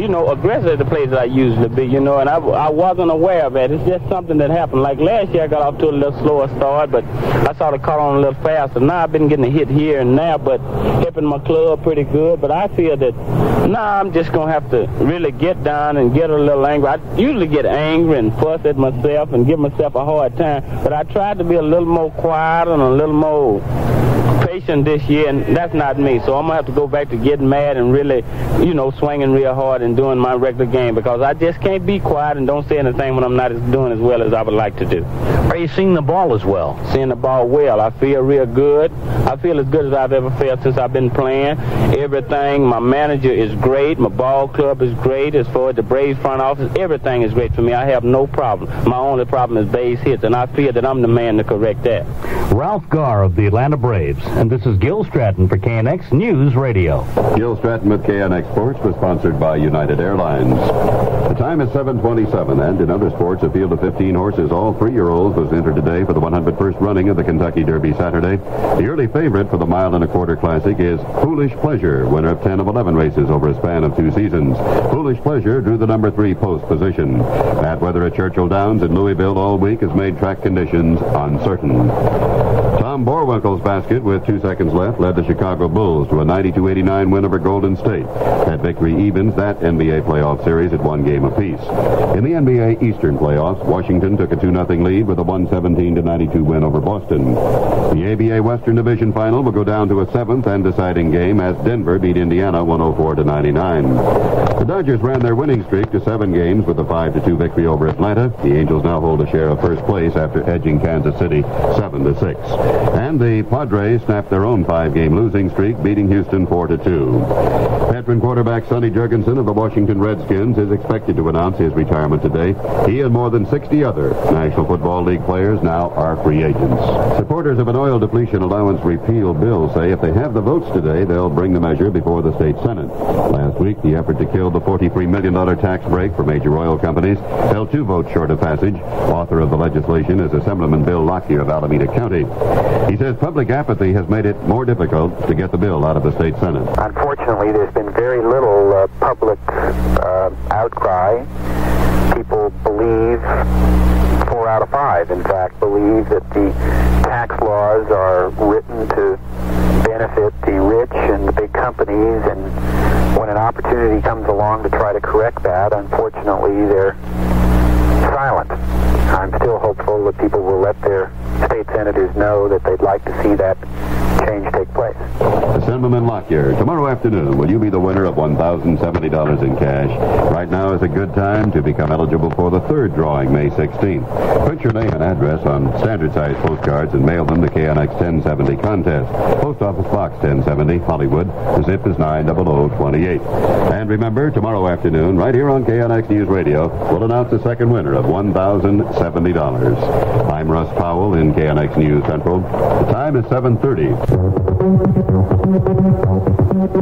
you know, aggressive at the places I used to be, you know, and I, I wasn't aware of it. It's just something that happened. Like last year, I got off to a little slower start, but I sort of caught on a little faster. Now I've been getting a hit here and there, but helping my club pretty good. But I feel that now I'm just to have to really get down and get a little angry. I usually get angry and fuss at myself and give myself a hard time, but I tried to be a little more quiet and a little more patient this year, and that's not me. So I'm gonna have to go back to getting mad and really, you know, swinging real hard and doing my regular game because I just can't be quiet and don't say anything when I'm not doing as well as I would like to do. Are you seeing the ball as well? Seeing the ball well. I feel real good. I feel as good as I've ever felt since I've been playing. Everything. My manager is great. My ball club is great. As far as the Braves front office, everything is great for me. I have no problem. My only problem is base hits, and I feel that I'm the man to correct that. Ralph Garr of the Atlanta Braves. And this is Gil Stratton for KNX News Radio. Gil Stratton with KNX Sports was sponsored by United Airlines. The time is 727, and in other sports, a field of 15 horses, all three-year-olds, was entered today for the 101st running of the Kentucky Derby Saturday. The early favorite for the mile and a quarter classic is Foolish Pleasure, winner of 10 of 11 races over a span of two seasons. Foolish Pleasure drew the number three post position. Bad weather at Churchill Downs in Louisville all week has made track conditions uncertain. Tom Boerwinkle's basket with two seconds left led the Chicago Bulls to a 92-89 win over Golden State. That victory evens that NBA playoff series at one game apiece. In the NBA Eastern playoffs, Washington took a 2-0 lead with a 117-92 win over Boston. The ABA Western Division final will go down to a seventh and deciding game as Denver beat Indiana 104-99. The Dodgers ran their winning streak to seven games with a 5-2 victory over Atlanta. The Angels now hold a share of first place after edging Kansas City 7-6. And the Padres snapped their own five-game losing streak, beating Houston 4-2. Veteran quarterback Sonny Jurgensen of the Washington Redskins is expected to announce his retirement today. He and more than 60 other National Football League players now are free agents. Supporters of an oil depletion allowance repeal bill say if they have the votes today, they'll bring the measure before the state Senate. Last week, the effort to kill the $43 million tax break for major oil companies fell two votes short of passage. Author of the legislation is Assemblyman Bill Lockyer of Alameda County. He says public apathy has made it more difficult to get the bill out of the state Senate. Unfortunately, there's been very little uh, public uh, outcry. People believe, four out of five, in fact, believe that the tax laws are written to benefit the rich and the big companies, and when an opportunity comes along to try to correct that, unfortunately, they're silent. I'm still hopeful that people will let their state senators know that they'd like to see that change take place. Assemblyman Lockyer, tomorrow afternoon, will you be the winner of $1,070 in cash? Right now is a good time to become eligible for the third drawing, May 16th. Print your name and address on standard-sized postcards and mail them to KNX 1070 Contest. Post Office Box 1070, Hollywood. The zip is 90028. And remember, tomorrow afternoon, right here on KNX News Radio, we'll announce the second winner of $1,070. I'm Russ Powell in KNX News Central. The time is 7.30.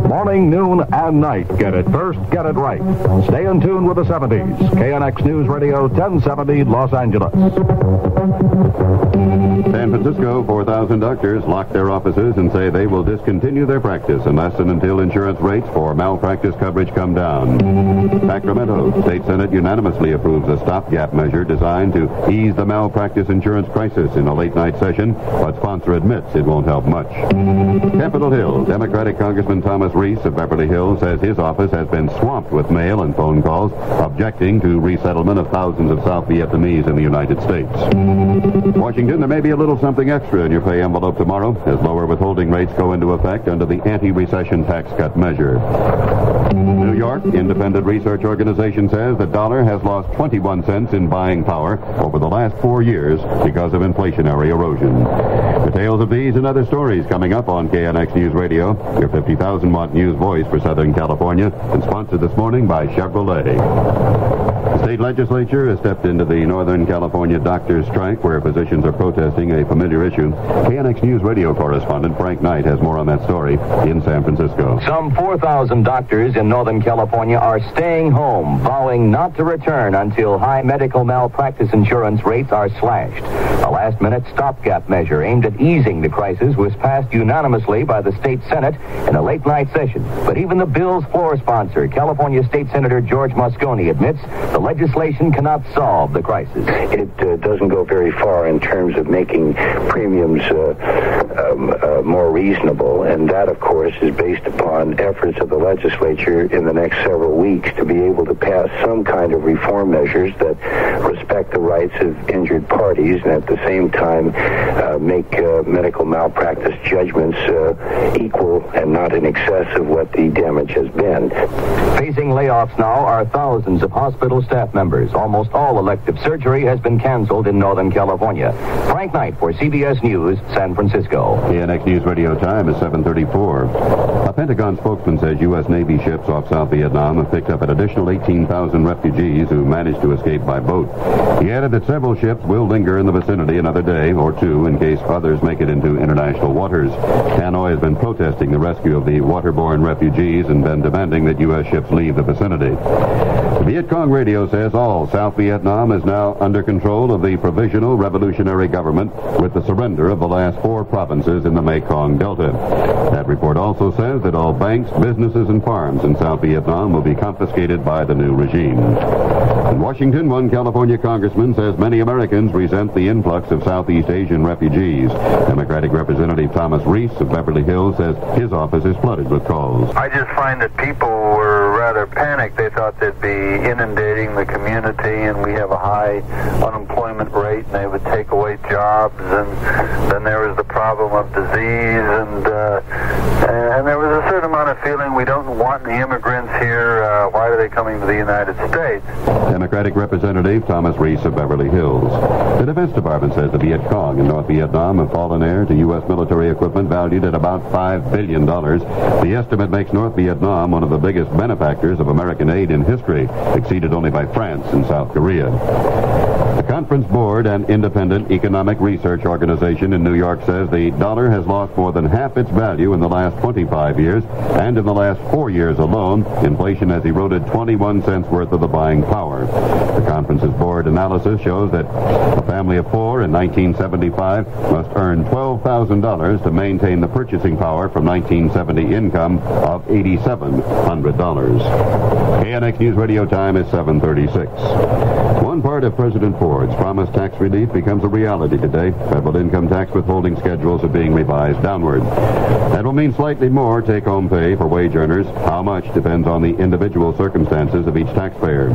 Morning, noon, and night. Get it first, get it right. Stay in tune with the 70s. KNX News Radio 1070 Los Angeles. San Francisco, 4,000 doctors lock their offices and say they will discontinue their practice unless and until insurance rates for malpractice coverage come down. Sacramento, State Senate unanimously approves a stopgap measure designed to ease the malpractice insurance crisis in a late-night session, but sponsor admits it won't help much. Capitol Hill, Democratic Congressman Thomas Rees of Beverly Hills says his office has been swamped with mail and phone calls objecting to resettlement of thousands of South Vietnamese in the United States. Washington, there may be a little something extra in your pay envelope tomorrow as lower withholding rates go into effect under the anti-recession tax cut measure. New York, independent research organization says the dollar has lost 21 cents in buying power over the last four years because of inflationary erosion. Details of these and other stories coming up on KNX News Radio, your 50,000 watt news voice for Southern California, and sponsored this morning by Chevrolet. State legislature has stepped into the Northern California doctors' strike where physicians are protesting a familiar issue. KNX News radio correspondent Frank Knight has more on that story in San Francisco. Some 4,000 doctors in Northern California are staying home, vowing not to return until high medical malpractice insurance rates are slashed. A last minute stopgap measure aimed at easing the crisis was passed unanimously by the state Senate in a late night session. But even the bill's floor sponsor, California State Senator George Moscone, admits the legislation cannot solve the crisis. It uh, doesn't go very far in terms of making premiums uh, um, uh, more reasonable, and that, of course, is based upon efforts of the legislature in the next several weeks to be able to pass some kind of reform measures that respect the rights of injured parties and at the same time uh, make uh, medical malpractice judgments uh, equal and not in excess of what the damage has been. Facing layoffs now are thousands of hospital staff members. Almost all elective surgery has been canceled in Northern California. Frank Knight for CBS News, San Francisco. KNX News Radio time is 734. A Pentagon spokesman says U.S. Navy ships off South Vietnam have picked up an additional 18,000 refugees who managed to escape by boat. He added that several ships will linger in the vicinity another day or two in case others make it into international waters. Hanoi has been protesting the rescue of the waterborne refugees and been demanding that U.S. ships leave the vicinity. Viet Cong Radio says all South Vietnam is now under control of the Provisional Revolutionary Government with the surrender of the last four provinces in the Mekong Delta. That report also says that all banks, businesses, and farms in South Vietnam will be confiscated by the new regime. In Washington, one California congressman says many Americans resent the influx of Southeast Asian refugees. Democratic Representative Thomas Rees of Beverly Hills says his office is flooded with calls. I just find that people were rather panicked. They thought they'd be inundating the community, and we have a high unemployment rate, and they would take away jobs, and then there was the problem of disease, and uh, and there was a certain amount of feeling we don't want the immigrants here. Uh, why are they coming to the United States? Democratic Representative Thomas Rees of Beverly Hills. The Defense Department says the Viet Cong in North Vietnam have fallen heir to U.S. military equipment valued at about $5 billion. The estimate makes North Vietnam one of the biggest benefactors of American aid in history, exceeded only by France and South Korea. The Conference Board, an independent economic research organization in New York, says the dollar has lost more than half its value in the last 25 years, and in the last four years alone, inflation has eroded 21 cents worth of the buying power. The conference's board analysis shows that a family of four in 1975 must earn $12,000 to maintain the purchasing power from 1970 income of $8,700. KNX News Radio time is 736. One part of President Ford's promised tax relief becomes a reality today. Federal income tax withholding schedules are being revised downward. That will mean slightly more take-home pay for wage earners. How much depends on the individual circumstances of each taxpayer.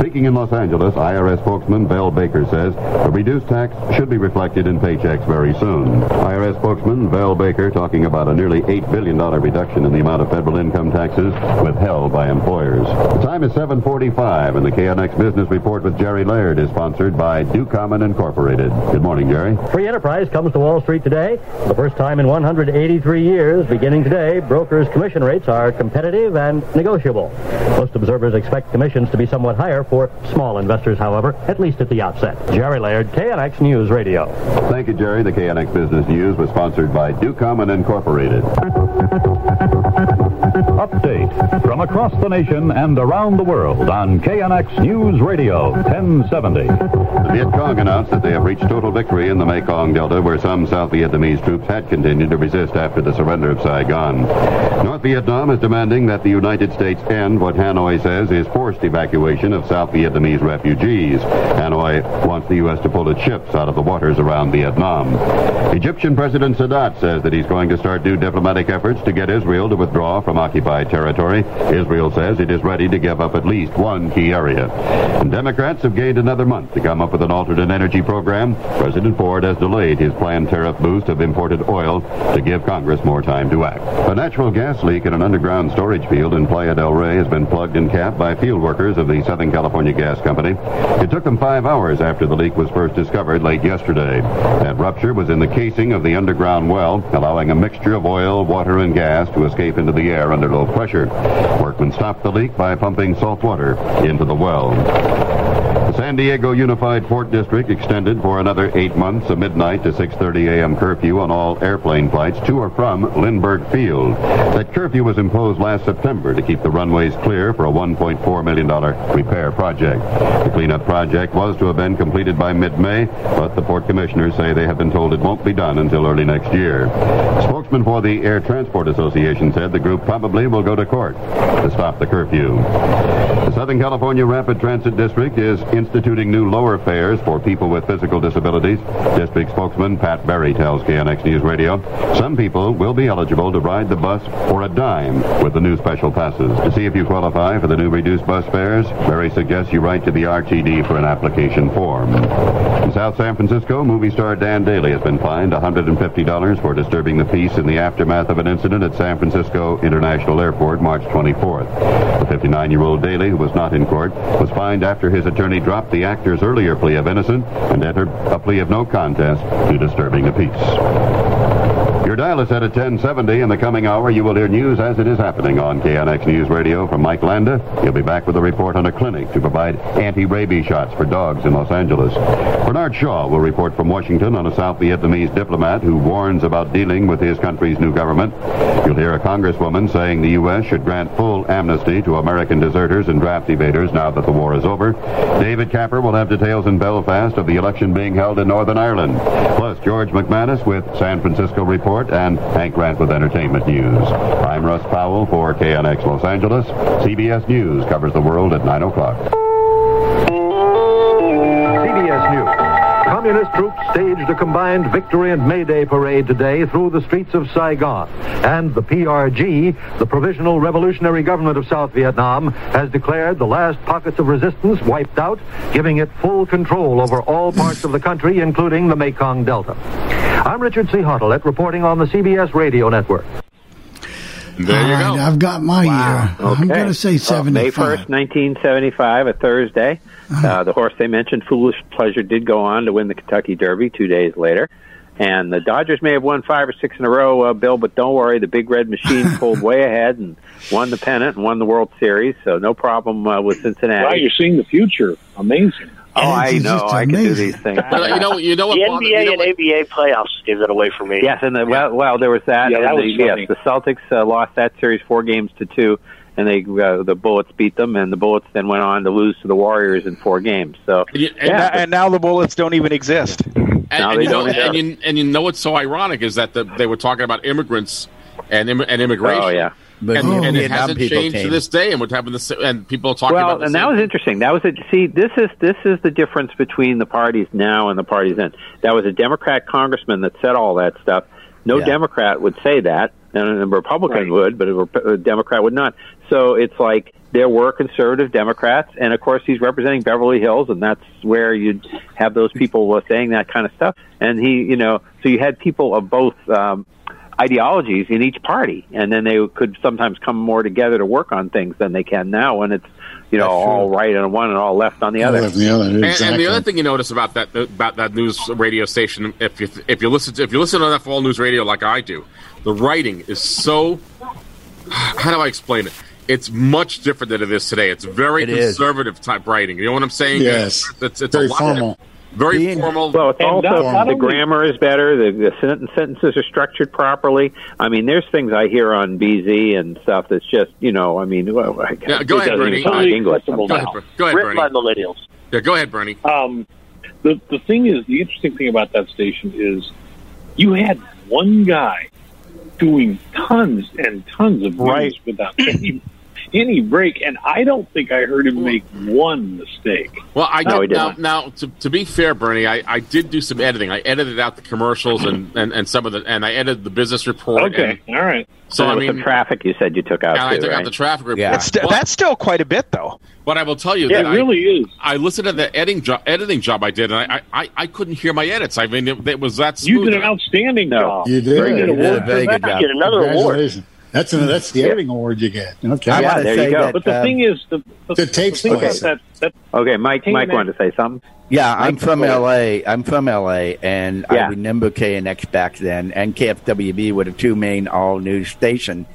Speaking in Los Angeles, IRS spokesman Vel Baker says the reduced tax should be reflected in paychecks very soon. IRS spokesman Vel Baker talking about a nearly $8 billion reduction in the amount of federal income taxes withheld by employers. The time is 745 and the KNX Business Report with Jerry Laird is sponsored by Ducommun Incorporated. Good morning, Jerry. Free enterprise comes to Wall Street today. For the first time in 183 years, beginning today, brokers' commission rates are competitive and negotiable. Most observers expect commissions to be somewhat higher for small investors, however, at least at the outset. Jerry Laird, KNX News Radio. Thank you, Jerry. The KNX Business News was sponsored by Ducommun Incorporated. Update from across the nation and around the world on KNX News Radio 1070. The Viet Cong announced that they have reached total victory in the Mekong Delta, where some South Vietnamese troops had continued to resist after the surrender of Saigon. North Vietnam is demanding that the United States end what Hanoi says is forced evacuation of South Vietnamese refugees. Hanoi wants the U.S. to pull its ships out of the waters around Vietnam. Egyptian President Sadat says that he's going to start new diplomatic efforts to get Israel to withdraw from occupied territory. Israel says it is ready to give up at least one key area. And Democrats have gained another month to come up with an alternate energy program. President Ford has delayed his planned tariff boost of imported oil to give Congress more time to act. A natural gas leak in an underground storage field in Playa del Rey has been plugged and capped by field workers of the Southern California Gas Company. It took them five hours after the leak was first discovered late yesterday. That rupture was in the casing of the underground well, allowing a mixture of oil, water, and gas to escape into the air under low pressure. Workmen stopped the leak by pumping salt water into the well. San Diego Unified Port District extended for another eight months a midnight to 6.30 a.m. curfew on all airplane flights to or from Lindbergh Field. That curfew was imposed last September to keep the runways clear for a $1.4 million repair project. The cleanup project was to have been completed by mid-May, but the port commissioners say they have been told it won't be done until early next year. Spokesman for the Air Transport Association said the group probably will go to court to stop the curfew. The Southern California Rapid Transit District is instituting new lower fares for people with physical disabilities. District spokesman Pat Berry tells KNX News Radio some people will be eligible to ride the bus for a dime with the new special passes. To see if you qualify for the new reduced bus fares, Berry suggests you write to the RTD for an application form. In South San Francisco, movie star Dan Dailey has been fined $150 for disturbing the peace in the aftermath of an incident at San Francisco International Airport March 24th. The 59-year-old Dailey, who was not in court, was fined after his attorney dropped the actor's earlier plea of innocent and entered a plea of no contest to disturbing the peace. Your dial is set at 1070. In the coming hour, you will hear news as it is happening on KNX News Radio from Mike Landa. He'll be back with a report on a clinic to provide anti-rabies shots for dogs in Los Angeles. Bernard Shaw will report from Washington on a South Vietnamese diplomat who warns about dealing with his country's new government. You'll hear a congresswoman saying the U.S. should grant full amnesty to American deserters and draft evaders now that the war is over. David Capper will have details in Belfast of the election being held in Northern Ireland. Plus, George McManus with San Francisco Report and Hank Grant with entertainment news. I'm Russ Powell for KNX Los Angeles. CBS News covers the world at 9 o'clock. Communist troops staged a combined victory and May Day parade today through the streets of Saigon. And the PRG, the Provisional Revolutionary Government of South Vietnam, has declared the last pockets of resistance wiped out, giving it full control over all parts of the country, including the Mekong Delta. I'm Richard C. Hottelet reporting on the CBS Radio Network. There you All go. right, I've got my year. I'm Okay. going to say Uh, May 1st, 1975, a Thursday. Uh the horse they mentioned, Foolish Pleasure, did go on to win the Kentucky Derby two days later. And the Dodgers may have won five or six in a row, uh, Bill, but don't worry. The Big Red Machine pulled way ahead and won the pennant and won the World Series, so no problem uh, with Cincinnati. Wow, you're seeing the future. Amazing. Oh, I know. I can do these things. Well, you know, you know what? The Bob- NBA you know and what- ABA playoffs gave that away for me. Yes, and the, well, well, there was that. Yeah, and that the, was yes, the Celtics uh, lost that series four games to two, and they uh, the Bullets beat them, and the Bullets then went on to lose to the Warriors in four games. So And, you- and- And, now, and now the Bullets don't even exist. and, and you know, and you, and you know what's so ironic is that the, they were talking about immigrants and Im- and immigration. Oh, yeah. But and, oh, and it Vietnam hasn't people changed to this day. And what's happened? This and people are talking well, about. the and that was interesting. That was a see. This is this is the difference between the parties now and the parties then. That was a Democrat congressman that said all that stuff. No Yeah. Democrat would say that, and a Republican would, but a, a Democrat would not. So it's like there were conservative Democrats, and of course he's representing Beverly Hills, and that's where you'd have those people saying that kind of stuff. And he, you know, so you had people of both. Um, ideologies in each party, and then they could sometimes come more together to work on things than they can now when it's you know all right on one and all left on the other. Left the other, And, and the other thing you notice about that about that news radio station, if you if you listen to if you listen to enough all news radio like I do, the writing is so. How do I explain it? It's much different than it is today. It's very It is. conservative type writing. You know what I'm saying? Yes. it's, it's Very a lot formal. very Being- formal. Well, it's also not- not the grammar is better. The, the sentence, sentences are structured properly. I mean, there's things I hear on BZ and stuff that's just you know. I mean, well, I, Yeah, go ahead, Bernie. even sound like Totally English. acceptable go ahead, now. Ber- go ahead, Written Bernie. by millennials. Yeah, go ahead, Bernie. Um, the the thing is, the interesting thing about that station is you had one guy doing tons and tons of news Right. without any any break, and I don't think I heard him make one mistake. Well, I No, did, he now, now to, to be fair, Bernie, I, I did do some editing. I edited out the commercials and, and, and some of the and I edited the business report. Okay, and- all right. so And I mean, some traffic you said you took out and I too, took out the traffic report. Yeah. That's, st- But- that's still quite a bit, though. But I will tell you Yeah, that it really is. I, I listened to the editing job, editing job I did, and I, I, I couldn't hear my edits. I mean, it, it was that You smooth. did an outstanding No. job. You did. Very good You did award a very good job. Get another award. Congratulations. That's a, that's the editing award you get. Okay. I Yeah, there you go. that. But the um, thing is, the, the, The tape's thing about that, that Okay, Mike. Mike man. wanted to say something. Yeah, I'm Mike, from go. LA. I'm from LA, and Yeah. I remember KNX back then, and KFWB were the two main all news station.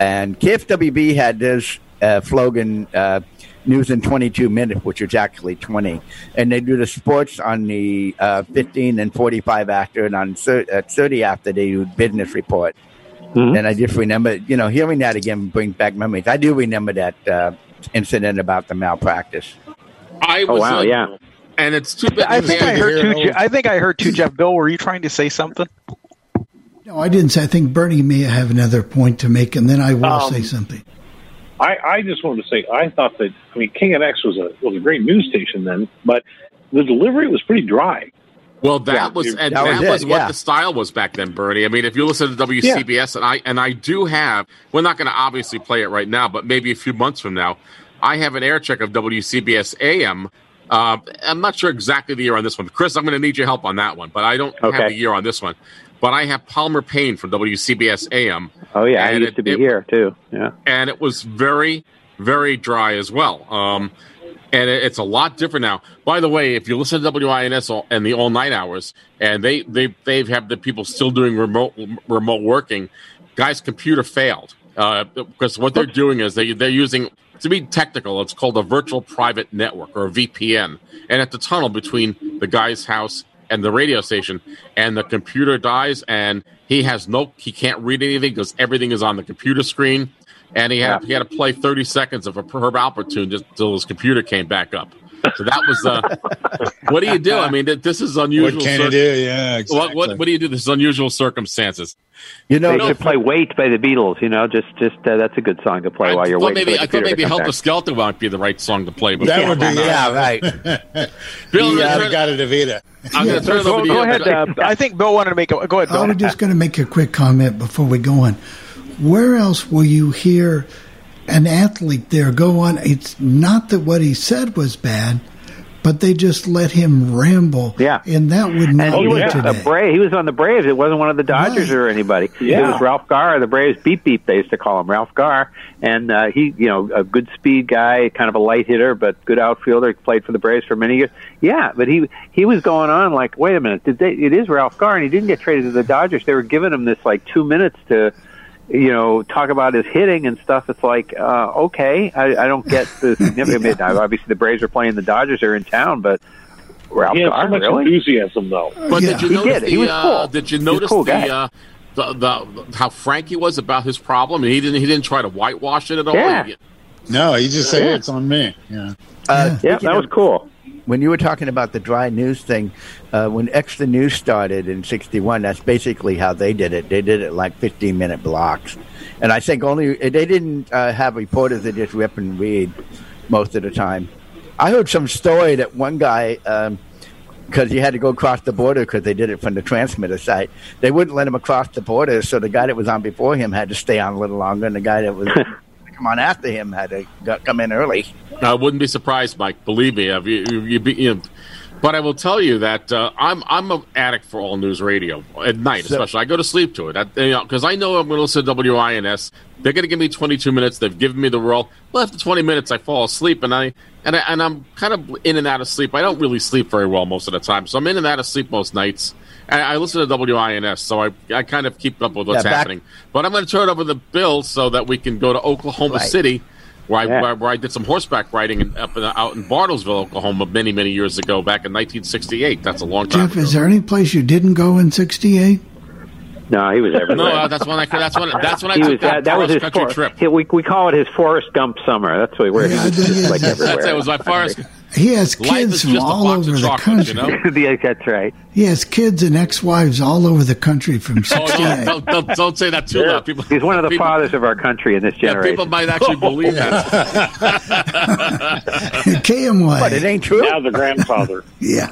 And KFWB had this uh, slogan: uh, news in 22 minutes, which is actually 20. And they do the sports on the uh, 15 and 45 after, and on 30, uh, 30 after they do business report. Mm-hmm. And I just remember, you know, hearing that again brings back memories. I do remember that uh, incident about the malpractice. I Oh, was, wow, uh, yeah. And it's too bad. I think I heard hear two. Je- I think I heard two. Jeff Bill, were you trying to say something? No, I didn't say. I think Bernie may have another point to make, and then I will Um, say something. I, I just wanted to say I thought that I mean KNX was a was a great news station then, but the delivery was pretty dry. Well, that Yeah, was and that that, was was, it, what yeah. the style was back then, Bernie. I mean, if you listen to WCBS, and I and I do have, we're not going to obviously play it right now, but maybe a few months from now, I have an air check of WCBS AM. Uh, I'm not sure exactly the year on this one, Chris. I'm going to need your help on that one, but I don't Okay. have the year on this one. But I have Palmer Payne from WCBS AM. Oh yeah, I used it- to be it- here too. Yeah. and it was very, very dry as well. Um, and it's a lot different now. By the way, if you listen to WINS all, and the all night hours, and they they they have had the people still doing remote remote working, guys' computer failed uh, because what they're doing is they they're using to be technical. It's called a virtual private network or a VPN, and at the tunnel between the guy's house and the radio station, and the computer dies, and he has no he can't read anything because everything is on the computer screen and he had he had to play 30 seconds of a Herb Alpert tune just until his computer came back up. So that was uh, what do you do? I mean, this is unusual. What can you do? Yeah, What, what what do you do? This is unusual circumstances. You know, they should play "Wait" by the Beatles. You know, just just uh, that's a good song to play while you're waiting. maybe for I the thought maybe "Help come Helter back. Skelter might be the right song to play. That would be Yeah, right. Bill, yeah, turn- I got it, Avita. I'm going to turn it Go, over to go ahead. Uh, I think Bill wanted to make a. Go ahead, Bill. I was just going to make a quick comment before we go on. Where else will you hear an athlete there go on? It's not that what he said was bad, but they just let him ramble. Yeah. and that would not And he was today. a Bra- He was on the Braves. It wasn't one of the Dodgers or anybody. Yeah. It was Ralph Garr, the Braves beep beep. They used to call him Ralph Garr, and uh, he, you know, a good speed guy, kind of a light hitter, but good outfielder. He played for the Braves for many years. Yeah, but he he was going on like, wait a minute, did they? It is Ralph Garr, and he didn't get traded to the Dodgers. They were giving him this like two minutes to. You know, talk about his hitting and stuff. It's like, uh, okay, I, I don't get the significance. Obviously, the Braves are playing the Dodgers. They're in town, but Ralph He had Garr, so much really? enthusiasm, though. But Yeah. did you He notice did. the? He was uh. Did you He was a notice cool the, uh, the the how frank he was about his problem? He didn't he didn't try to whitewash it at all. Yeah. He- No, he just said Yeah. it's on me. Yeah. Uh, Yeah, speaking that was cool. When you were talking about the dry news thing, uh, when XTRA News started in '61, that's basically how they did it. They did it like 15 minute blocks, and I think only they didn't uh, have reporters that just rip and read most of the time. I heard some story that one guy. Um, because he had to go across the border because they did it from the transmitter site. They wouldn't let him across the border, so the guy that was on before him had to stay on a little longer, and the guy that was come on after him had to go, come in early. I wouldn't be surprised, Mike. Believe me, if you, you, you, be, you know, but I will tell you that uh, I'm I'm an addict for all news radio at night, So- especially. I go to sleep to it because you know, I know I'm going to listen to WINS. They're going to give me 22 minutes. They've given me the role. Well, after 20 minutes, I fall asleep, and I and I, and I'm kind of in and out of sleep. I don't really sleep very well most of the time, so I'm in and out of sleep most nights. And I listen to WINS, so I I kind of keep up with what's Yeah, back- happening. But I'm going to turn it over the bill so that we can go to Oklahoma Right. City where I, where, where I did some horseback riding in, up in, out in Bartlesville, Oklahoma, many many years ago, back in 1968. That's a long time. Jeff, is there any place you didn't go in '68? No, he was everywhere. no, uh, that's when I that's when that's when I he took was that, that, was his country for, trip. he- we we call it his Forrest Gump summer. That's what where he Yeah, was I just like it's- everywhere. That's it. It was my forest. He has kids from all over the chocolates, country. you know. yeah, that's right. He has kids and ex-wives all over the country from Oh, '68. don't, don't, don't, don't say that too loud. People, He's one of the people, fathers of our country in this generation. Yeah, generation. people might actually believe that. KMY. But it ain't true. Now the grandfather. yeah.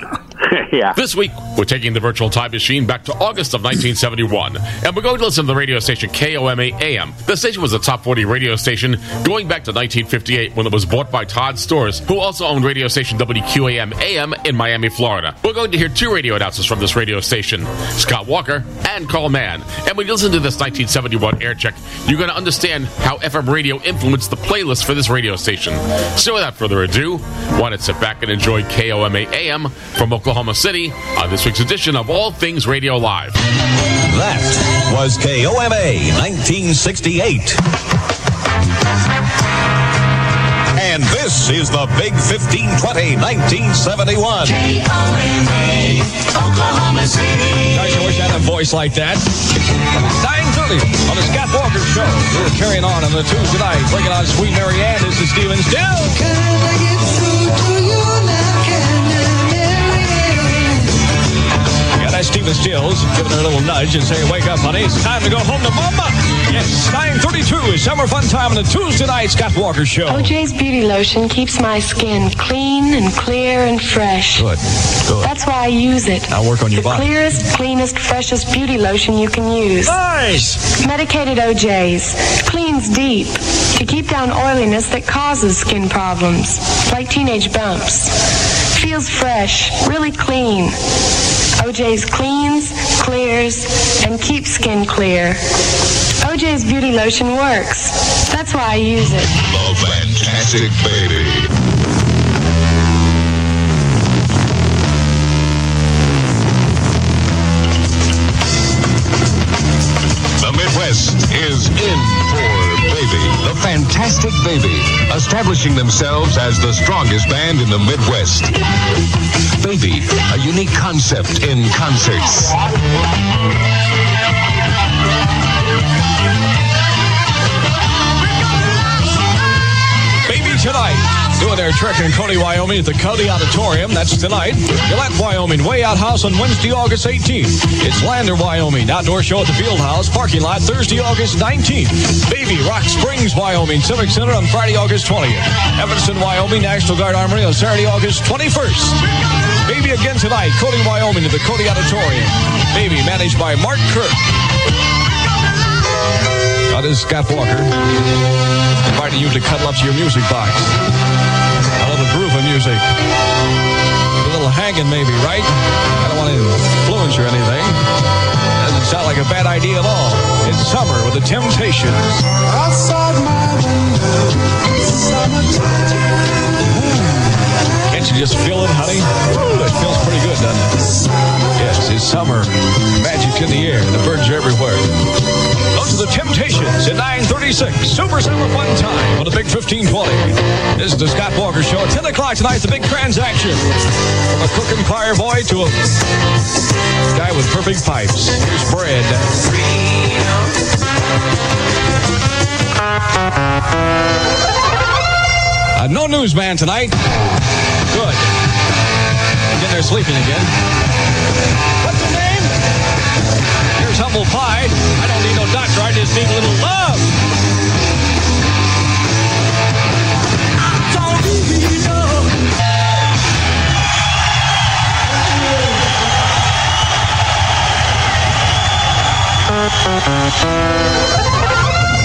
yeah. This week, we're taking the virtual time machine back to August of 1971, and we're going to listen to the radio station KOMA AM. The station was a top 40 radio station going back to 1958 when it was bought by Todd Storz, who also owned radio station WQAM AM in Miami, Florida. We're going to hear two radio from this radio station, Scott Walker and Carl Mann. And when you listen to this 1971 air check, you're going to understand how FM radio influenced the playlist for this radio station. So without further ado, why not sit back and enjoy KOMA AM from Oklahoma City on this week's edition of All Things Radio Live. That was KOMA 1968. And And this is the Big 1520 1971. Oklahoma City. Guys, I wish I had a voice like that. 930 on the Scott Walker Show. We're carrying on on the Tuesday night. Bringing on Sweet Mary Ann. This is Steven Still. Can I get through to you now? Can I, Mary Ann? Yeah, that's Stephen Stills giving her a little nudge and saying, Wake up, honey. It's time to go home to mama. Yes, 932 is summer fun time on the Tuesday night Scott Walker Show. OJ's Beauty Lotion keeps my skin clean and clear and fresh. Good. Good. That's why I use it. I'll work on your the body. clearest, cleanest, freshest beauty lotion you can use. Nice! Medicated OJ's cleans deep to keep down oiliness that causes skin problems, like teenage bumps. Feels fresh, really clean. OJ's cleans, clears, and keeps skin clear. OJ's beauty lotion works. That's why I use it. The Fantastic Baby. The Midwest is in for Fantastic Baby, establishing themselves as the strongest band in the Midwest. Baby, a unique concept in concerts. Baby tonight. Doing their trick in Cody, Wyoming at the Cody Auditorium. That's tonight. Gillette, Wyoming, Way Out House on Wednesday, August 18th. It's Lander, Wyoming, outdoor show at the Field House parking lot Thursday, August 19th. Baby, Rock Springs, Wyoming, Civic Center on Friday, August 20th. Evanston, Wyoming, National Guard Armory on Saturday, August 21st. Baby again tonight, Cody, Wyoming at the Cody Auditorium. Baby, managed by Mark Kirk. That is Scott Walker inviting you to cuddle up to your music box. Music. A little hanging, maybe, right? I don't want to influence or anything. Doesn't sound like a bad idea at all. It's summer with the Temptations. Outside my window, summertime. Can't you just feel it, honey? Ooh, it feels pretty good, doesn't it? Yes, it's summer. Magic's in the air. The birds are everywhere. Those are the Temptations at 936. Super Summer Fun Time on the Big 1520. This is the Scott Walker Show at 10 o'clock tonight. The big transaction. From a crook and boy to a guy with perfect pipes. Here's bread. Uh, no newsman tonight. Good. Again, they're sleeping again. What's your name? Here's humble pie. I don't need no doctor. Little love.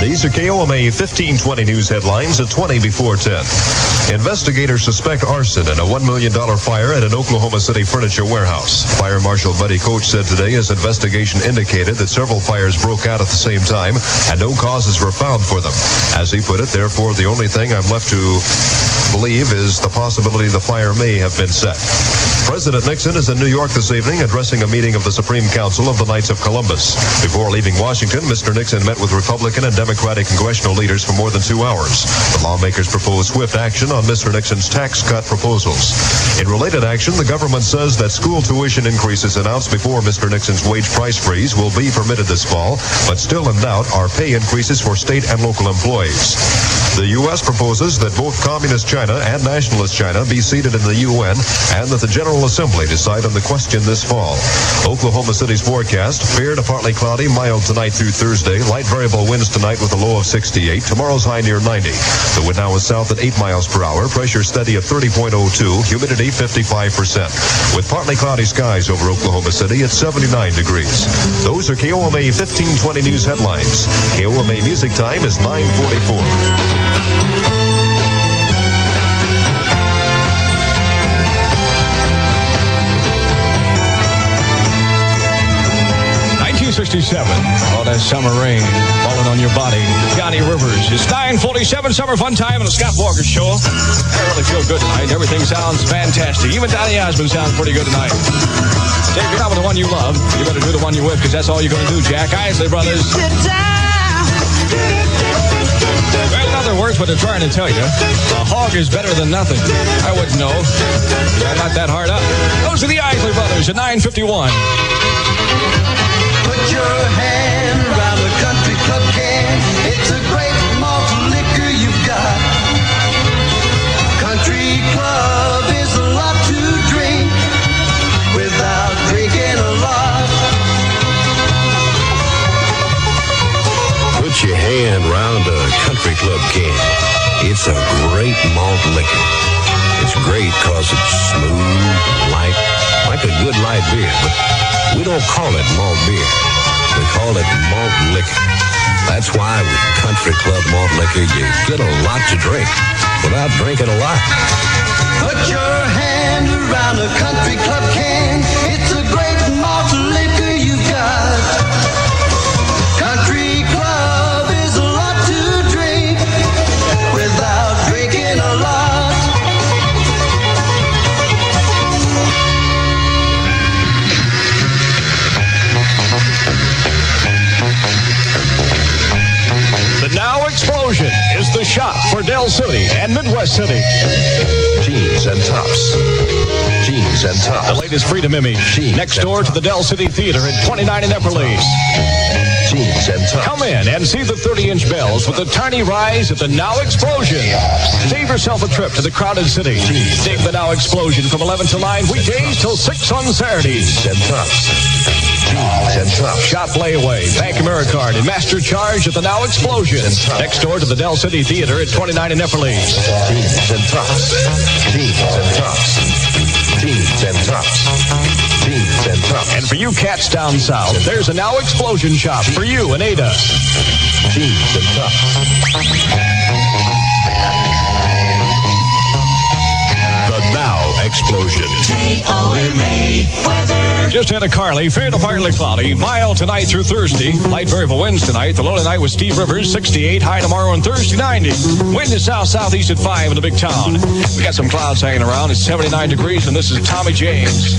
These are KOMA 1520 news headlines at 20 before 10. Investigators suspect arson in a $1 million fire at an Oklahoma City furniture warehouse. Fire Marshal Buddy Coach said today his investigation indicated that several fires broke out at the same time and no causes were found for them. As he put it, therefore, the only thing I'm left to believe is the possibility the fire may have been set. President Nixon is in New York this evening addressing a meeting of the Supreme Council of the Knights of Columbus. Before leaving Washington, Mr. Nixon met with Republican and Democratic congressional leaders for more than two hours. The lawmakers proposed swift action on Mr. Nixon's tax cut proposals. In related action, the government says that school tuition increases announced before Mr. Nixon's wage price freeze will be permitted this fall, but still in doubt are pay increases for state and local employees. The U.S. proposes that both Communist China and Nationalist China be seated in the UN and that the General Assembly decide on the question this fall. Oklahoma City's forecast, fair to partly cloudy, mild tonight through Thursday, light variable winds tonight with a low of 68, tomorrow's high near 90. The wind now is south at 8 miles per hour, pressure steady at 30.02, humidity 55%. With partly cloudy skies over Oklahoma City at 79 degrees. Those are KOMA 1520 news headlines. KOMA music time is 944. 1967. All that summer rain falling on your body. Johnny Rivers. It's 947 Summer Fun Time on the Scott Walker Show. I really feel good tonight. Everything sounds fantastic. Even Donny Osmond sounds pretty good tonight. Say, if you're not with the one you love, you better do the one you're with, because that's all you're going to do, Jack Isley Brothers. Words, hurts what they're trying to tell you. A hog is better than nothing. I wouldn't know. I'm not that hard up. Those are the Isley Brothers at 951. Put your hand around a country club can. It's a great malt liquor you've got. Country club is a lot to drink without drinking a lot. Put your hand round a country club can. It's a great malt liquor. It's great cause it's smooth, light, like a good light beer. But we don't call it malt beer. We call it malt liquor. That's why with country club malt liquor, you get a lot to drink without drinking a lot. Put your hand around a country club can. The shop for Del City and Midwest City. Jeans and tops. Jeans and tops. The latest Freedom image. Jeans next door to the Del City Theater at 29 in Epperly. Jeans and tops. Come in and see the 30-inch bells with a tiny rise at the Now Explosion. Save yourself a trip to the crowded city. Dig the Now Explosion from 11 to 9 weekdays till 6 on Saturdays. Jeans and tops. Jeans and tops. Shop Layaway, Bank Americard, and Master Charge at the Now Explosion. Next door to the Del City Theater at 29 in Epperly. Jeans and. Jeans and. Jeans and. Jeans and tops. And for you cats down south, there's a Now Explosion shop for you and Ada. And tops. Explosion. Just had a Carly, fair to partly cloudy. Mild tonight through Thursday. Light variable winds tonight. The low tonight with Steve Rivers, 68. High tomorrow and Thursday, 90. Wind is south southeast at 5 in the big town. We got some clouds hanging around. It's 79 degrees, and this is Tommy James.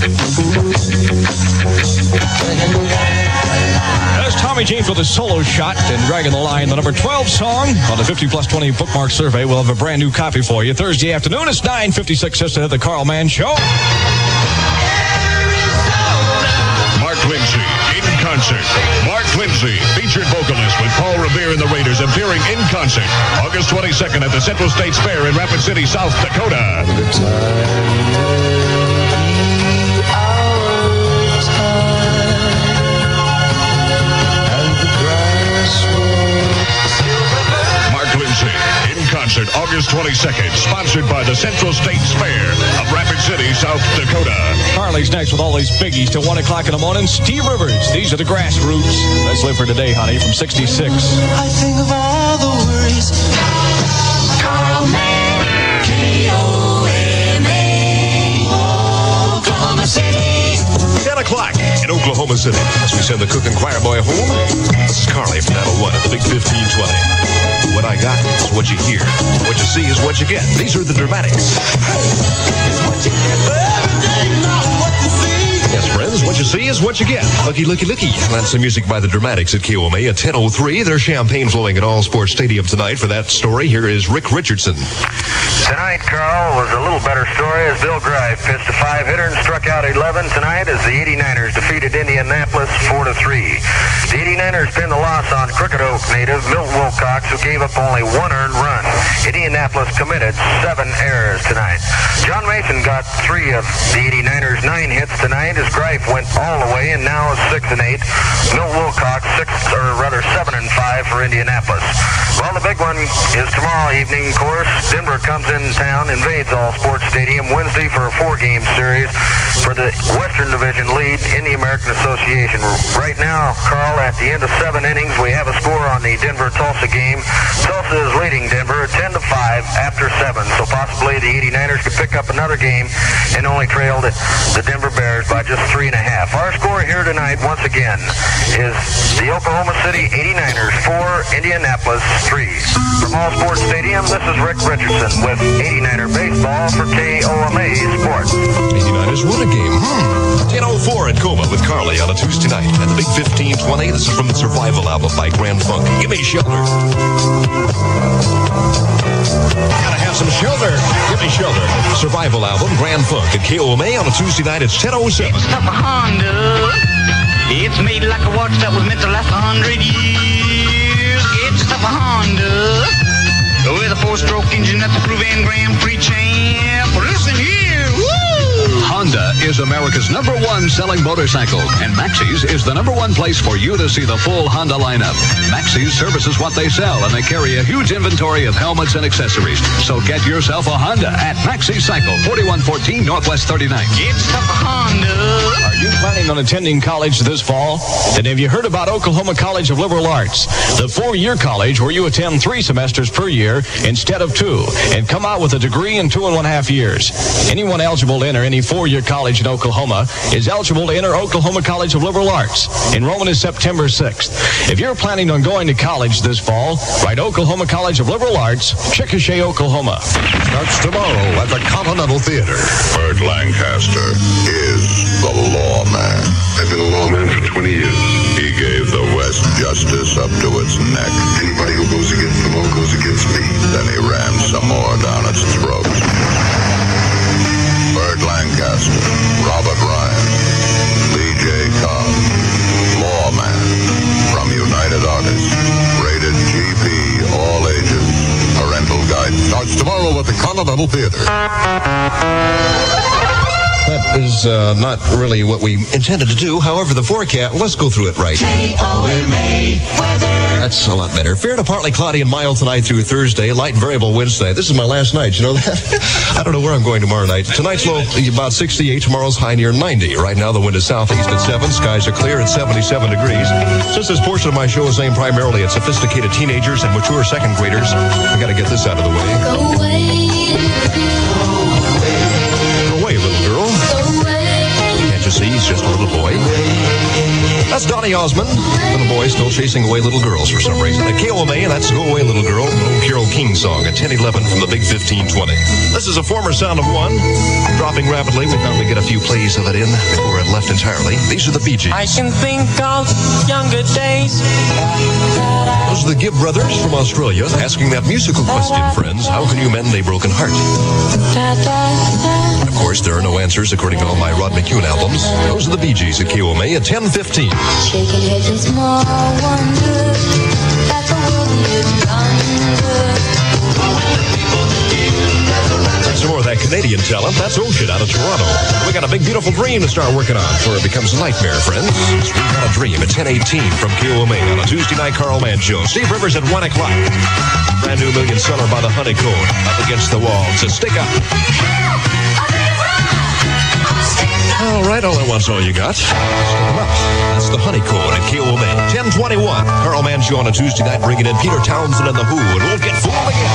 There's Tommy James with a solo shot and dragging the line. The number 12 song on the 50 plus 20 bookmark survey. We'll have a brand new copy for you Thursday afternoon. It's 9.56 just ahead of the Carl Mann Show. Mark Lindsay in concert. Mark Lindsay, featured vocalist with Paul Revere and the Raiders, appearing in concert August 22nd at the Central States Fair in Rapid City, South Dakota. Concert August 22nd, sponsored by the Central States Fair of Rapid City, South Dakota. Carly's next with all these biggies till 1 o'clock in the morning. Steve Rivers. These are the grassroots. Let's live for today, honey, from 66. I think of all the worries. Carl Mann, K-O-M-A, Oklahoma City. 10 o'clock in Oklahoma City. As we send the cook and choir boy home, this is Carly from 901 at the Big 1520. What I got is what you hear. What you see is what you get. These are the dramatics. Yes, friends, what you see is what you get. Looky, looky, looky. That's the music by the Dramatics at KOMA at 10.03. There's champagne flowing at All Sports Stadium tonight. For that story, here is Rick Richardson. Tonight, Carl, was a little better story as Bill Greif pitched a five hitter and struck out 11 tonight as the 89ers defeated Indianapolis 4 to 3. The 89ers pinned the loss on Crooked Oak native Milt Wilcox, who gave up only one earned run. Indianapolis committed seven errors tonight. John Mason got three of the 89ers' nine hits tonight as Greif went all the way and now is six and eight. Milt Wilcox six or rather seven and five for Indianapolis. Well, the big one is tomorrow evening. Of course, Denver comes in town, invades All Sports Stadium Wednesday for a four-game series for the Western Division lead in the American Association. Right now, Carl, at the end of seven innings, we have a score on the Denver-Tulsa game. Tulsa is leading Denver 10 to 5 after seven, so possibly the 89ers could pick up another game and only trail the Denver Bears by just three and a half. Our score here tonight, once again, is the Oklahoma City 89ers 4, Indianapolis 3. From All Sports Stadium, this is Rick Richardson with 89er Baseball for KOMA Sports. 89ers won a game. Hmm. 4 in Coma with Carly on a Tuesday night at the Big 1520. This is from the Survival album by Grand Funk. Give me shelter. Gotta have some shelter. Give me shelter. Survival album, Grand Funk at KOMA on a Tuesday night. It's 1007. Tough a Honda. Uh. It's made like a watch that was meant to last a hundred years. It's tough a Honda. Uh. With a four-stroke engine that's a proven Grand Prix champ. Listen here. Woo! Honda is America's number one selling motorcycle, and Maxie's is the number one place for you to see the full Honda lineup. Maxie's services what they sell, and they carry a huge inventory of helmets and accessories. So get yourself a Honda at Maxie's Cycle, 4114 Northwest 39. It's tough a Honda. Are you planning on attending college this fall? Then have you heard about Oklahoma College of Liberal Arts? The four-year college where you attend three semesters per year instead of two and come out with a degree in two and one half years. Anyone eligible to enter any four-year college in Oklahoma is eligible to enter Oklahoma College of Liberal Arts. Enrollment is September 6th. If you're planning on going to college this fall, write Oklahoma College of Liberal Arts, Chickasha, Oklahoma. Starts tomorrow at the Continental Theater. Burt Lancaster is the lawman. I've been a lawman for 20 years. He gave the West justice up to its neck. Anybody who goes against the law goes against me. Then he rammed some more down its throat. Lancaster, Robert Ryan, Lee J. Cobb, Lawman, from United Artists, rated GP, all ages. Parental guidance. Starts tomorrow at the Continental Theater. Is uh, not really what we intended to do. However, the forecast, let's go through it right. That's a lot better. Fair to partly cloudy and mild tonight through Thursday, light and variable Wednesday. This is my last night, you know that? I don't know where I'm going tomorrow night. Tonight's low about 68, tomorrow's high near 90. Right now, the wind is southeast at 7, skies are clear at 77 degrees. Since this portion of my show is aimed primarily at sophisticated teenagers and mature second graders, I got to get this out of the way. See he's just a little boy? That's Donny Osmond. Little boy still chasing away little girls for some reason. At KOMA, and that's Go Away Little Girl, an old Carole King song at 1011 from the Big 1520. This is a former sound of one. Dropping rapidly, we thought we'd get a few plays of it in before it left entirely. These are the Bee Gees. I can think of younger days. Those are the Gibb brothers from Australia asking that musical question, friends. How can you mend a broken heart? And of course, there are no answers according to all my Rod McKuen albums. Those are the Bee Gees at KOMA at 1015. Shaking heads in small wonder that the world is Some more of that Canadian talent. That's Ocean out of Toronto. We got a big, beautiful dream to start working on before it becomes a nightmare, friends. We got a dream at 1018 from KOMA on a Tuesday night Carl Mann show. Steve Rivers at 1 o'clock. Brand new million seller by the Honey Cone up against the wall. So stick up. All right, all at once, all you got. That's the Honey Cone at KOMA. 1021. Carl Mann show on a Tuesday night bringing in Peter Townshend and the Who, and we'll get fooled again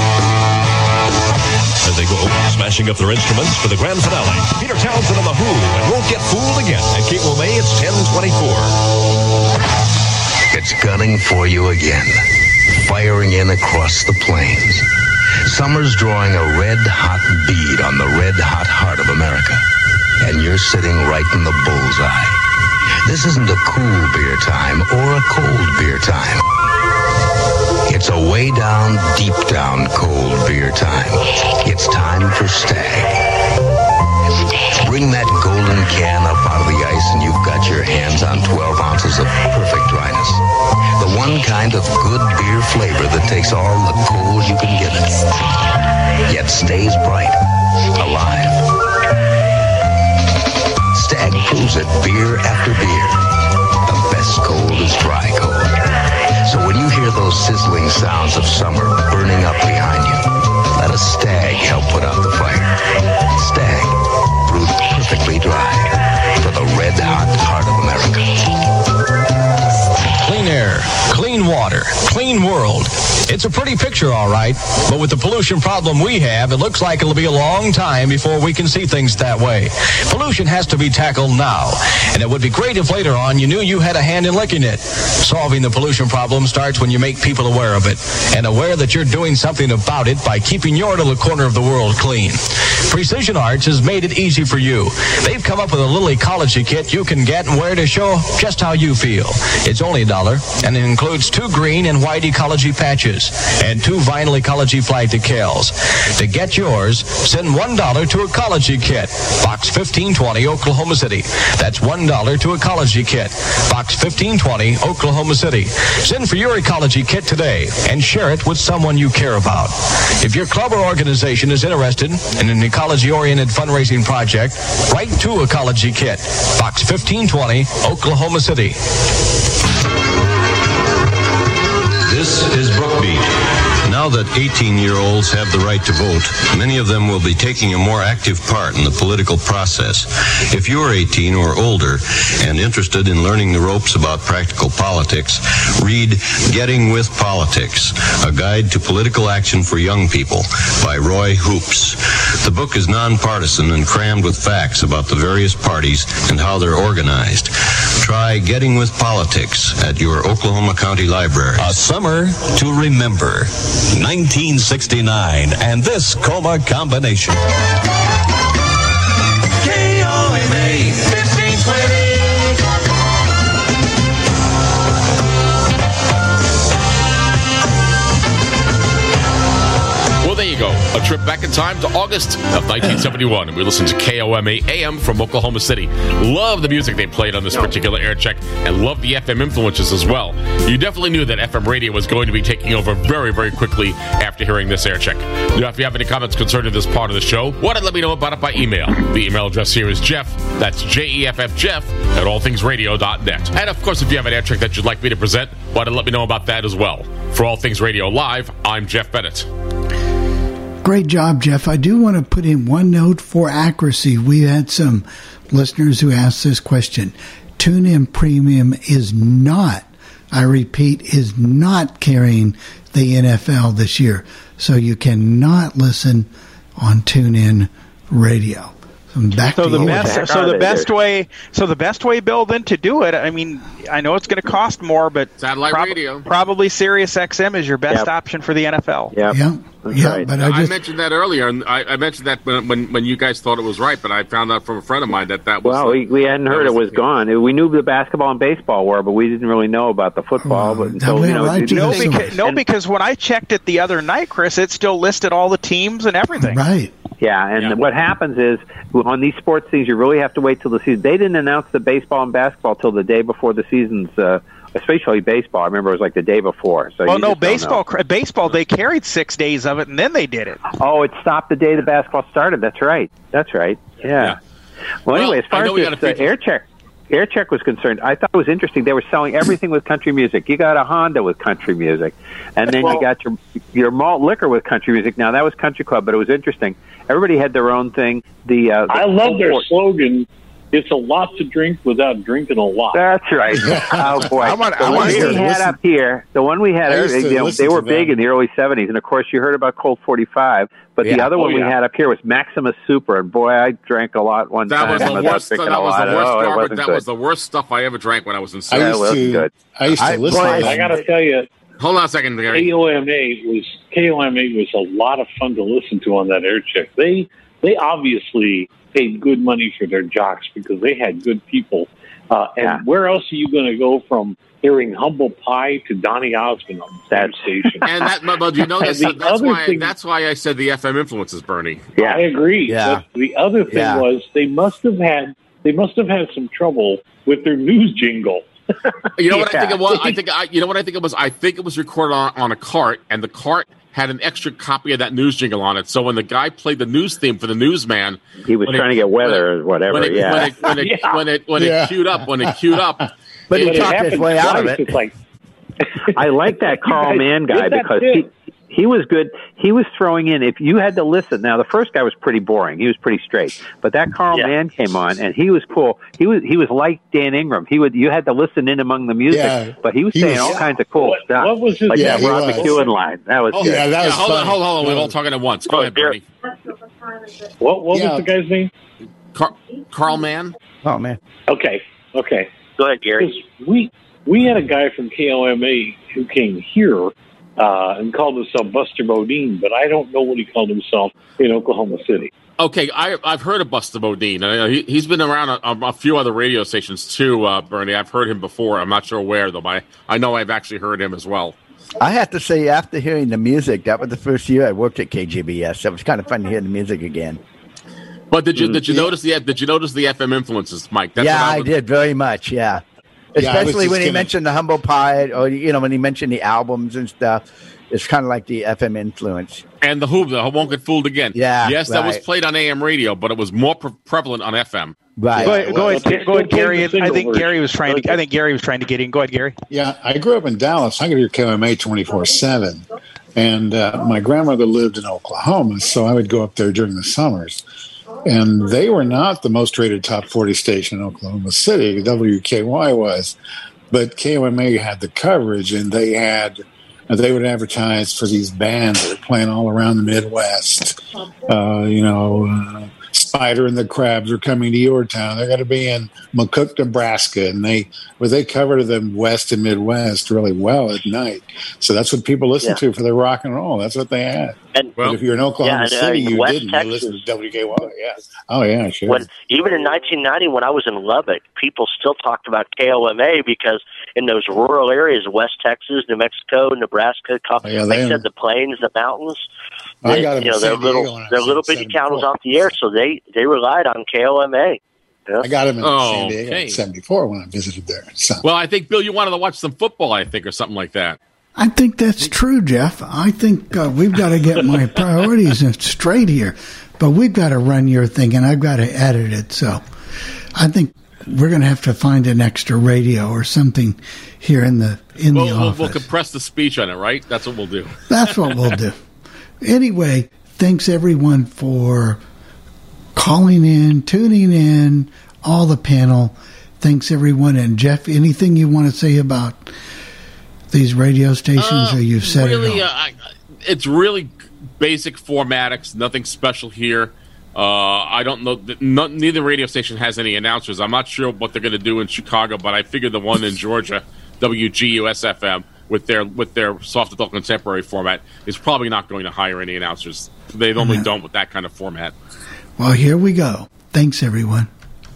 as they go smashing up their instruments for the grand finale. Peter Townshend and the Who, and won't get fooled again. At KOMA, it's 1024. It's gunning for you again, firing in across the plains. Summer's drawing a red hot bead on the red hot heart of America, and you're sitting right in the bullseye. This isn't a cool beer time or a cold beer time. It's a way down, deep down cold beer time. It's time for Stag. Bring that golden can up out of the ice and you've got your hands on 12 ounces of perfect dryness. The one kind of good beer flavor that takes all the cold you can give it, yet stays bright, alive. Stag proves it beer after beer. The best cold is dry cold. So when you hear those sizzling sounds of summer burning up behind you, let a stag help put out the fire. Stag, brewed perfectly dry for the red hot heart of America. Clean air, clean water, clean world. It's a pretty picture, all right, but with the pollution problem we have, it looks like it'll be a long time before we can see things that way. Pollution has to be tackled now, and it would be great if later on you knew you had a hand in licking it. Solving the pollution problem starts when you make people aware of it, and aware that you're doing something about it by keeping your little corner of the world clean. Precision Arts has made it easy for you. They've come up with a little ecology kit you can get and wear to show just how you feel. It's only a dollar, and it includes two green and white ecology patches and two vinyl ecology flag decals. To get yours, send one dollar to Ecology Kit, Box 1520, Oklahoma City. That's one dollar to Ecology Kit, Box 1520, Oklahoma City. Send for your ecology kit today and share it with someone you care about. If your club or organization is interested in an ecology-oriented fundraising project, write to Ecology Kit, Box 1520, Oklahoma City. This is Brookbeat. Now that 18 year olds have the right to vote, many of them will be taking a more active part in the political process. If you're 18 or older and interested in learning the ropes about practical politics, read Getting with Politics, a guide to political action for young people by Roy Hoopes. The book is nonpartisan and crammed with facts about the various parties and how they're organized. Try Getting with Politics at your Oklahoma County Library. A summer to remember. 1969 and this KOMA combination. KOMA 1520. A trip back in time to August of 1971. And we listened to KOMA AM from Oklahoma City. Love the music they played on this particular air check and love the FM influences as well. You definitely knew that FM radio was going to be taking over very, very quickly after hearing this air check. Now, if you have any comments concerning this part of the show, why don't let me know about it by email. The email address here is Jeff, that's J E F F Jeff, at allthingsradio.net. And of course, if you have an air check that you'd like me to present, why don't let me know about that as well. For All Things Radio Live, I'm Jeff Bennett. Great job, Jeff. I do want to put in one note for accuracy. We had some listeners who asked this question. TuneIn Premium is not, I repeat, is not carrying the NFL this year. So you cannot listen on TuneIn Radio. So back So the you. best, so the best way, so the best way, Bill, then to do it. I mean, I know it's going to cost more, but satellite radio, probably Sirius XM is your best Yep. option for the NFL. Yeah, yeah, yeah. But I, I just mentioned that earlier, and I, I mentioned that when, when when you guys thought it was right, but I found out from a friend of mine that that was. Well, we, we hadn't heard it was gone. We knew the basketball and baseball were, but we didn't really know about the football. but so, you know, it- no, it- because, no, because when I checked it the other night, Chris, it still listed all the teams and everything. Right. Yeah, and what happens is on these sports things, you really have to wait till the season. They didn't announce the baseball and basketball till the day before the season's, uh, especially baseball. I remember it was like the day before. So well, no, just don't know. baseball, cr- baseball, they carried six days of it and then they did it. Oh, it stopped the day the basketball started. That's right. That's right. Yeah. Well, anyway, as far as we got this a uh, air check, air check was concerned, I thought it was interesting. They were selling everything with country music. You got a Honda with country music, and then you got your your malt liquor with country music. Now that was Country Club, but it was interesting. Everybody had their own thing. The, uh, the I love their slogan. It's a lot to drink without drinking a lot. That's right. Oh boy, I want- the I one we had listen- up here, the one we had, I you know, they were big them. in the early '70s, and of course you heard about Colt 45. But the Yeah. other one Oh, we had up here was Maximus Super, and boy, I drank a lot one That time. was the worst. That a was the worst Oh, garbage. That good. was the worst stuff I ever drank when I was in. I used That wasn't to- good. I used to listen to I got to tell you, Hold on a second, Gary. KOMA was KOMA was a lot of fun to listen to on that air check. They they obviously paid good money for their jocks because they had good people. Uh, and where else are you going to go from hearing Humble Pie to Donny Osmond on the same station? And that, but, but you know, And that's, that's why. thing- that's why I said the FM influences, Bernie. Yeah, I agree. Yeah. But the other thing Yeah. was they must have had they must have had some trouble with their news jingle. You know what I think it was? I think I, you know what I think it was. I think it was recorded on, on a cart, and the cart had an extra copy of that news jingle on it. So when the guy played the news theme for the newsman, He was trying it- to get weather when or whatever. When it, yeah, when it when it Yeah. when it when Yeah. it queued up, when it queued up, But he talked his way out of it. It's like I like that Carl guys Mann guy because bit. he he was good. He was throwing in. If you had to listen, now the first guy was pretty boring. He was pretty straight. But that Carl Yeah. Mann came on, and he was cool. He was he was like Dan Ingram. He would you had to listen in among the music, Yeah. but he was He saying was- all kinds of cool stuff. what was his- like Yeah, that he Rod was. McKuen line? That was Oh, good. yeah, that was hold on, hold on, hold on. We're all talking at once. Go oh, ahead, Bernie. What, what Yeah. was the guy's name? Car- Carl Mann. Oh man. Okay, okay. Go ahead, Gary. We we had a guy from KOMA who came here uh, and called himself Buster Bodine, but I don't know what he called himself in Oklahoma City. Okay, I, I've heard of Buster Bodine. Uh, he, he's been around a, a few other radio stations too, uh, Bernie. I've heard him before. I'm not sure where though. But I, I know I've actually heard him as well. I have to say, after hearing the music, that was the first year I worked at KGBS. So it was kind of fun to hear the music again. But did you did you notice the did you notice the FM influences, Mike? Mm, yeah, what I was- did very much. Yeah, Yeah, I was especially just when he gonna- mentioned the humble pie, or you know, when he mentioned the albums and stuff. It's kind of like the FM influence. And the Who, the Who won't get fooled again. Yeah, yes, that was played on AM radio, but it was more pre- prevalent on FM. Right. Go ahead, go ahead, but they go ahead, played Gary. I think version. Gary was trying to. I think Gary was trying to get in. Go ahead, Gary. Yeah, I grew up in Dallas. I could hear KOMA 24 7. And uh, my grandmother lived in Oklahoma, so I would go up there during the summers. And they were not the most rated top 40 station in Oklahoma City. WKY was. But KOMA had the coverage, and they had. They would advertise for these bands that were playing all around the Midwest. Uh, you know, uh, Spider and the Crabs are coming to your town. They're going to be in McCook, Nebraska, and they well they covered them West and Midwest really well at night. So that's what people listen Yeah. to for their rock and roll. That's what they had. And but if you're in Oklahoma yeah, uh, City, in you West didn't. Texas- you listened to WKY. Yeah. Oh yeah, sure. when even in 1990 when I was in Lubbock, people still talked about KOMA because in those rural areas, West Texas, New Mexico, Nebraska, Oh, yeah, like they- said, the plains, the mountains. I got got 'em you in know, they're San little, when I they're was little bitty towns 74. off the air, so they they relied on KOMA. Yeah. I got him in Oh, San Diego okay. in '74 when I visited there. So Well, I think Bill, you wanted to watch some football, I think, or something like that. I think that's true, Jeff. I think uh, we've got to get my priorities straight here, but we've got to run your thing, and I've got to edit it. So I think we're going to have to find an extra radio or something here in the in We'll, the we'll, office. we'll compress the speech on it, right? That's what we'll do. That's what we'll do. Anyway, thanks everyone for calling in, tuning in, all the panel. Thanks everyone. And Jeff, anything you want to say about these radio stations, or you've said really, it uh, I, it's really basic formatics. Nothing special here. Uh, I don't know. th- No, neither radio station has any announcers. I'm not sure what they're going to do in Chicago, but I figure the one in Georgia, WGUS FM, with their with their soft adult contemporary format, is probably not going to hire any announcers. They normally Yeah. don't with that kind of format. Well, here we go. Thanks everyone.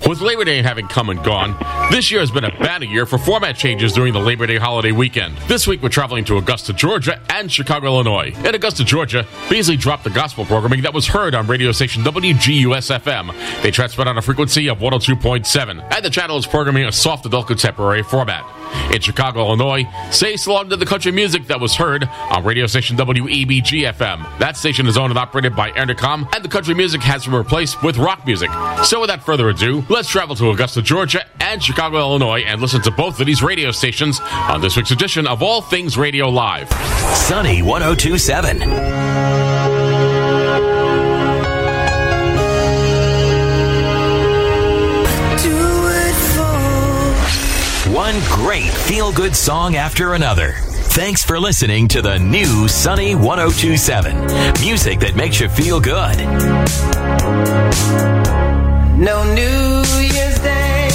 With Labor Day having come and gone, this year has been a banner year for format changes during the Labor Day holiday weekend. This week we're traveling to Augusta, Georgia and Chicago, Illinois. In Augusta, Georgia, Beasley dropped the gospel programming that was heard on radio station WGUS FM. They transmit on a frequency of 102.7, and the channel is programming a soft adult contemporary format. In Chicago, Illinois, say so to the country music that was heard on radio station WEBG FM. That station is owned and operated by Entercom, and the country music has been replaced with rock music. So without further ado, let's travel to Augusta, Georgia and Chicago, Illinois, and listen to both of these radio stations on this week's edition of All Things Radio Live. Sunny 1027. One great feel good song after another. Thanks for listening to the new Sunny 1027. Music that makes you feel good. No New Year's Day.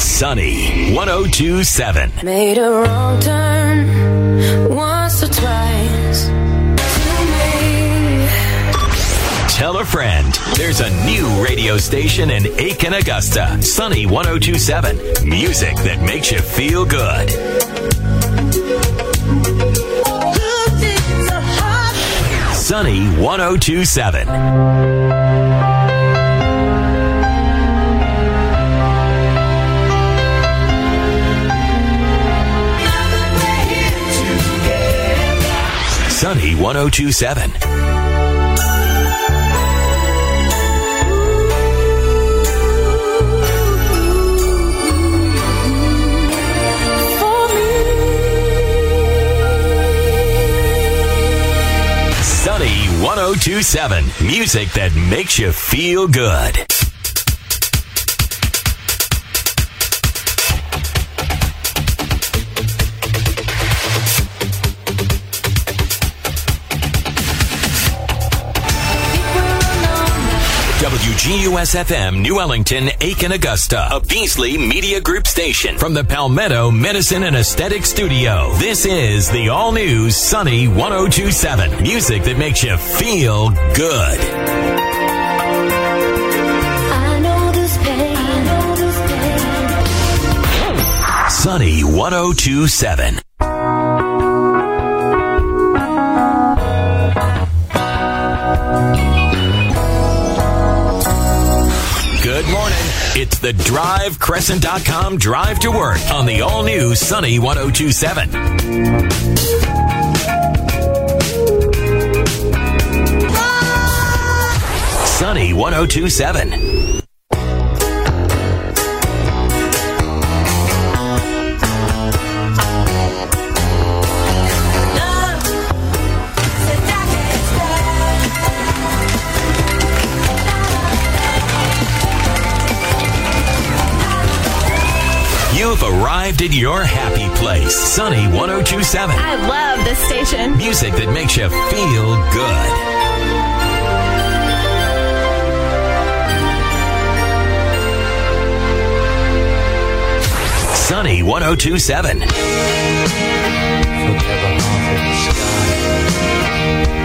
Sunny 1027. Made a wrong turn once or twice. Tell a friend. There's a new radio station in Aiken, Augusta. Sunny 1027. Music that makes you feel good. Sunny 1027. Sunny 1027. Sunny 1027. Music that makes you feel good. GUSFM New Ellington, Aiken, Augusta, a Beasley Media Group station from the Palmetto Medicine and Aesthetic Studio. This is the all new Sunny 1027. Music that makes you feel good. Sunny 1027. It's the DriveCrescent.com drive to work on the all new Sunny 1027. Sunny 1027. Arrived at your happy place. Sunny 1027. I love this station. Music that makes you feel good. Sunny 1027.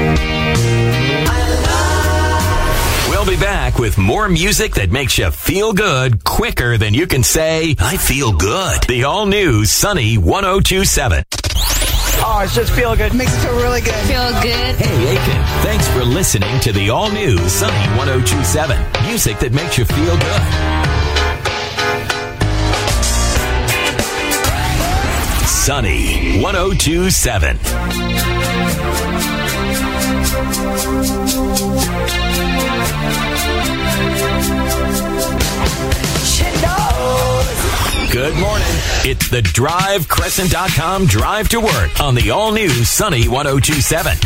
We'll be back with more music that makes you feel good quicker than you can say, I feel good. The all new Sunny 1027. Oh, oh it's just feel good. Makes it feel really good. Feel good. Hey, Aiken, thanks for listening to the all new Sunny 1027. Music that makes you feel good. Sunny 1027. Good morning. It's the DriveCrescent.com drive to work on the all new Sunny 1027.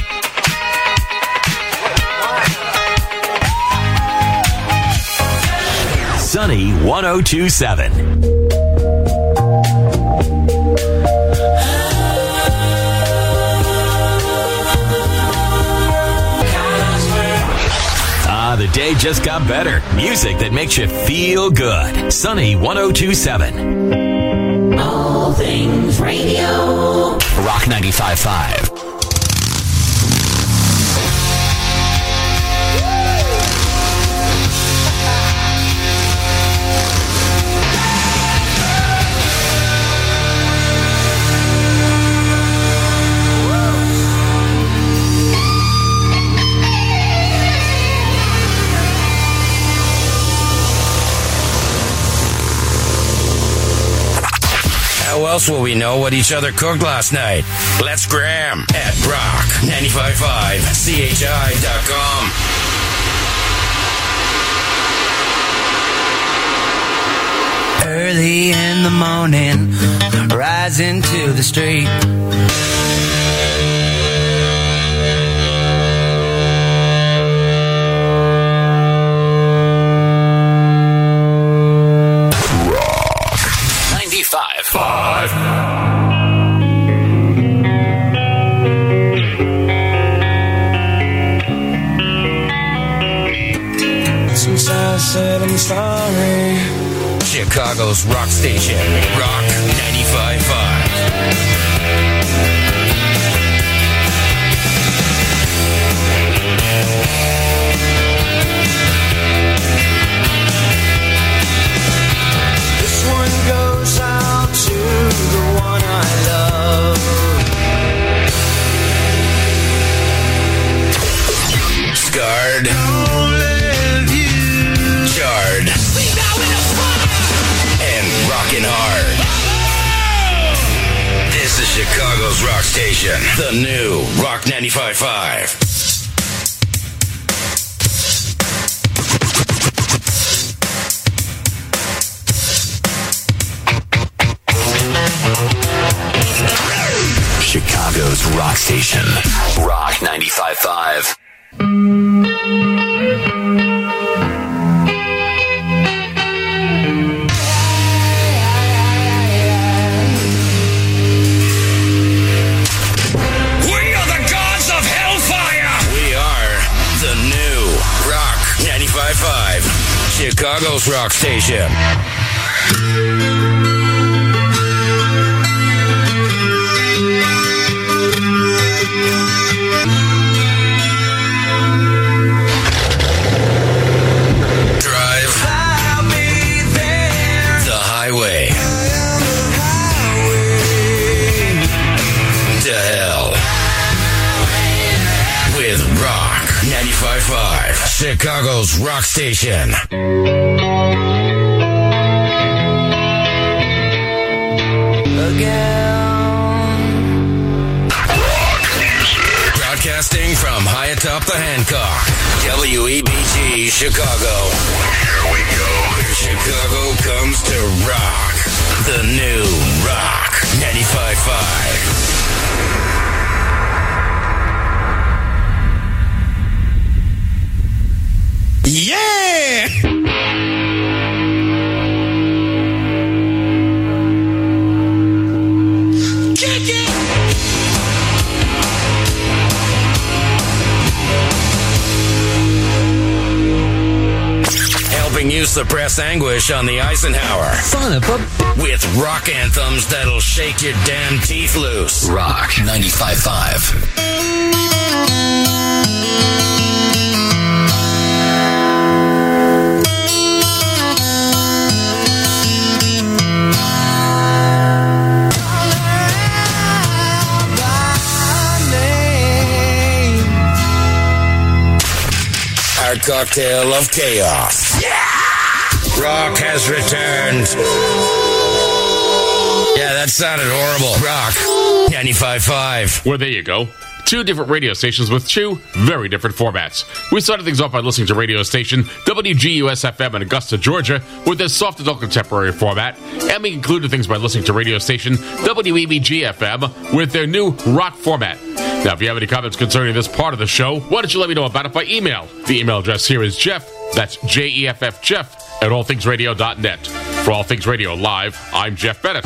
Sunny 1027. The day just got better. Music that makes you feel good. Sunny 1027. All things radio. Rock 95.5. else will we know what each other cooked last night? Let's gram at Brock 955 CHI.com. Early in the morning, rising to the street. Chicago's rock station, Rock Chicago's rock station, the new Rock 95.5. Chicago's rock station. Rock 95.5. Chicago's rock station. Chicago's rock station. Again Broadcasting from high atop the Hancock, WEBG Chicago. Here we go. Chicago comes to rock. The new Rock 95.5. Yeah! Kick it! Helping you suppress anguish on the Eisenhower. Son of a. With rock anthems that'll shake your damn teeth loose. Rock 95.5. Our cocktail of chaos. Yeah! Rock has returned. Yeah, that sounded horrible. Rock 95.5. Well, there you go. Two different radio stations with two very different formats. We started things off by listening to radio station WGUS FM in Augusta, Georgia, with their soft adult contemporary format, and we concluded things by listening to radio station WEBG FM with their new rock format. Now, if you have any comments concerning this part of the show, why don't you let me know about it by email? The email address here is Jeff, that's J E F F Jeff, at allthingsradio.net. For All Things Radio Live, I'm Jeff Bennett.